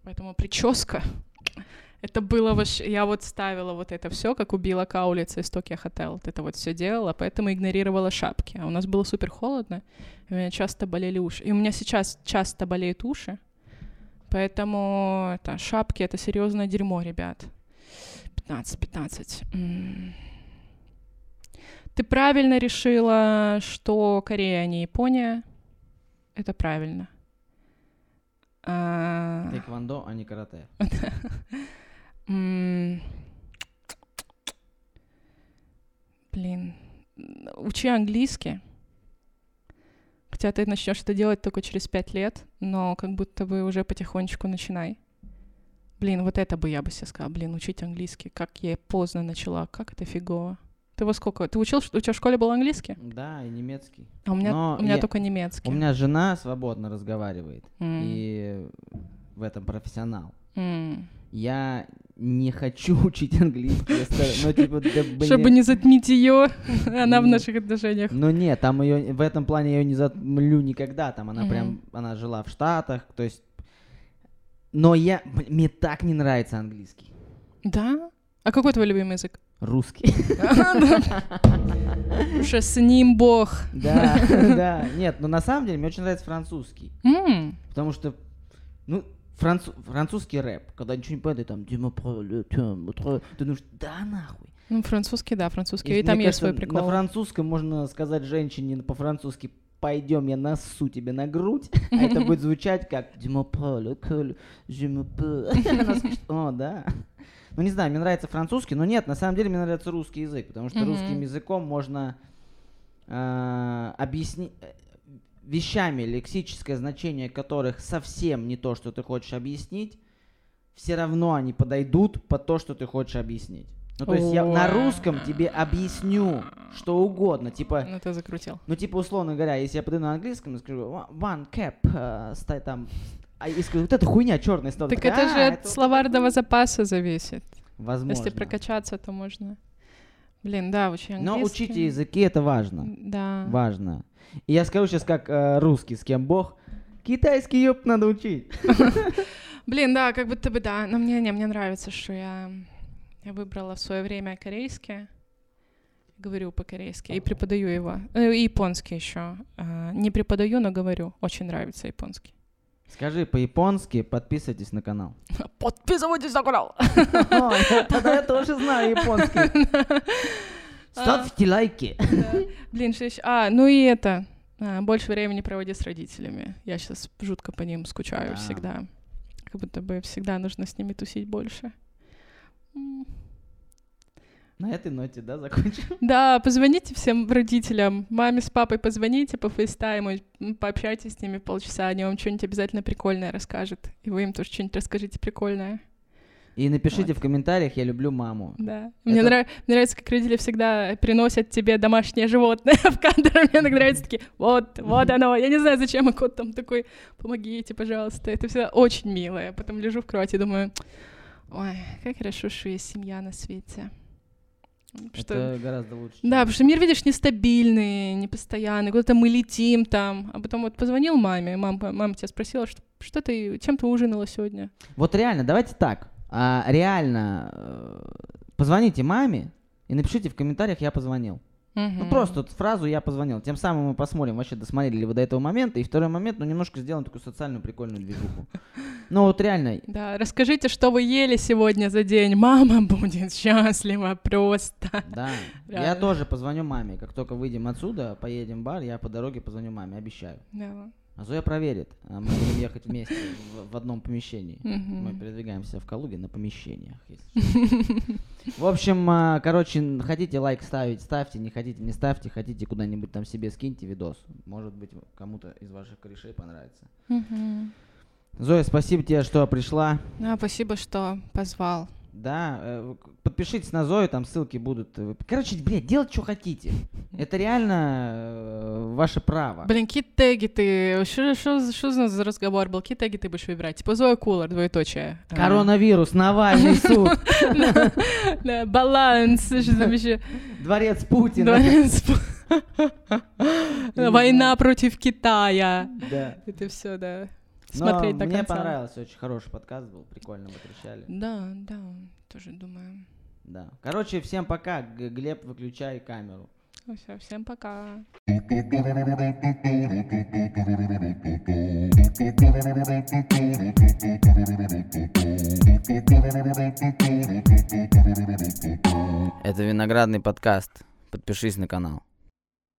поэтому прическа. Это было вообще... Я вот ставила вот это все, как убила Каулица из Токио Хотел. Вот это вот все делала, поэтому игнорировала шапки. А у нас было супер холодно, у меня часто болели уши. И у меня сейчас часто болеют уши, поэтому это, шапки — это серьезное дерьмо, ребят. 15, 15. М. Ты правильно решила, что Корея, а не Япония. Это правильно. А, Тэквондо, а не карате. [LAUGHS] м, учи английский. Хотя ты начнешь это делать только через пять лет, но как будто бы уже потихонечку начинай. Блин, вот это бы я бы себе сказала. Блин, учить английский. Как я поздно начала. Как это фигово. Ты во сколько? Ты учил, у тебя в школе был английский? Да, и немецкий. А у меня, Но у меня я- только немецкий. У меня жена свободно разговаривает, М, и в этом профессионал. м. Я не хочу [LAUGHS] учить английский, ну типа, да блин. Чтобы не затмить ее, [LAUGHS] она в М. наших отношениях. Ну нет, там ее в этом плане я ее не затмлю никогда. Там она прям, она жила в Штатах, то есть. Но я, мне так не нравится английский, Да? А какой твой любимый язык? русский. [LAUGHS] Потому что с ним Бог. Да, да. Нет, но на самом деле мне очень нравится французский, потому что, ну, францу- французский рэп, когда ничего не понятно, там, «Dis-moi pas le temps, votre-» ты думаешь, да нахуй. Ну, французский, да, французский. И И там есть свой прикол. На французском можно сказать женщине по-французски пойдем, я насу тебе на грудь, а это будет звучать как [LAUGHS] скажет, О, да. Ну, не знаю, мне нравится французский, но нет, на самом деле мне нравится русский язык, потому что русским языком можно объяснить вещами, лексическое значение которых совсем не то, что ты хочешь объяснить, все равно они подойдут под то, что ты хочешь объяснить. Ну, то есть я на русском тебе объясню что угодно, типа, Ну, ты закрутил. ну, типа, условно говоря, если я подойду на английском и скажу «One- cap, э, стай там, а и скажу, вот эта хуйня черная стала. Так это же «А, от словарного запаса зависит. Возможно. Если прокачаться, то можно. Блин, да, учи английский. Но учите языки, это важно. Да. Важно. И я скажу сейчас как э, русский, с кем бог. Китайский ёб надо учить. [LAUGHS] Блин, да, как будто бы да. Но мне, не, мне нравится, что я, я выбрала в свое время корейский. Говорю по-корейски и преподаю его. Э, И японский еще. Не преподаю, но говорю. Очень нравится японский. Скажи по-японски, подписывайтесь на канал. [LAUGHS] Подписывайтесь на канал. [LAUGHS] Тогда я тоже знаю японский. [LAUGHS] Ставьте лайки. Блин, что еще? А, ну и это. а, Больше времени проводи с родителями. Я сейчас жутко по ним скучаю Да. всегда. Как будто бы всегда нужно с ними тусить больше. На этой ноте, да, закончим? [LAUGHS] Да, позвоните всем родителям. Маме с папой позвоните по фейстайму, пообщайтесь с ними полчаса, они вам что-нибудь обязательно прикольное расскажут. И вы им тоже что-нибудь расскажите прикольное. И напишите Вот. в комментариях, я люблю маму. Да. Мне, Это- нрав- мне нравится, как родители всегда приносят тебе домашнее животное [LAUGHS] в кадр. Мне так нравится такие, вот, вот оно. Я не знаю, зачем, и кот там такой, помогите, пожалуйста. Это всегда очень мило. Я потом лежу в кровати и думаю, ой, как хорошо, что есть семья на свете. Что... Это гораздо лучше. Да, потому что мир, видишь, нестабильный, непостоянный, куда-то мы летим там, а потом вот позвонил маме, мама, мама тебя спросила, что, что ты, чем ты ужинала сегодня? Вот реально, давайте так. А, реально, э, позвоните маме и напишите в комментариях, я позвонил. Ну просто вот фразу я позвонил. Тем самым мы посмотрим, вообще досмотрели ли вы до этого момента. И второй момент, ну немножко сделаем такую социальную прикольную движуху. Ну вот реально, Да, расскажите, что вы ели сегодня за день. Мама будет счастлива просто. да. Я тоже позвоню маме. Как только выйдем отсюда, поедем в бар, я по дороге позвоню маме, обещаю. Да. А Зоя проверит. А Мы будем ехать вместе в, в одном помещении. Мы передвигаемся в Калуге на помещениях. В общем, а, короче, хотите лайк ставить, ставьте, не хотите, не ставьте, хотите куда-нибудь там себе скиньте видос. Может быть, кому-то из ваших корешей понравится. Зоя, спасибо тебе, что пришла. Да, спасибо, что позвал. Да, э, подпишитесь на Зою, там ссылки будут. э, Короче, блядь, делать, что хотите. [LAUGHS] Это реально э, ваше право. Блин, какие теги ты... Что, за- разговор был? Какие теги ты будешь выбирать? Типа Зоя Кулар, двоеточие. А, Коронавирус, Навальный [LAUGHS] суд, баланс, что там еще? дворец Путина. [LAUGHS] Война против Китая. Да. Это все, да. Но Смотреть до мне конца. понравился, очень хороший подкаст был, прикольно мы трещали. Да, да, тоже думаю. Да. Короче, всем пока. Глеб, выключай камеру. Ну всё, всем пока. Это виноградный подкаст. Подпишись на канал.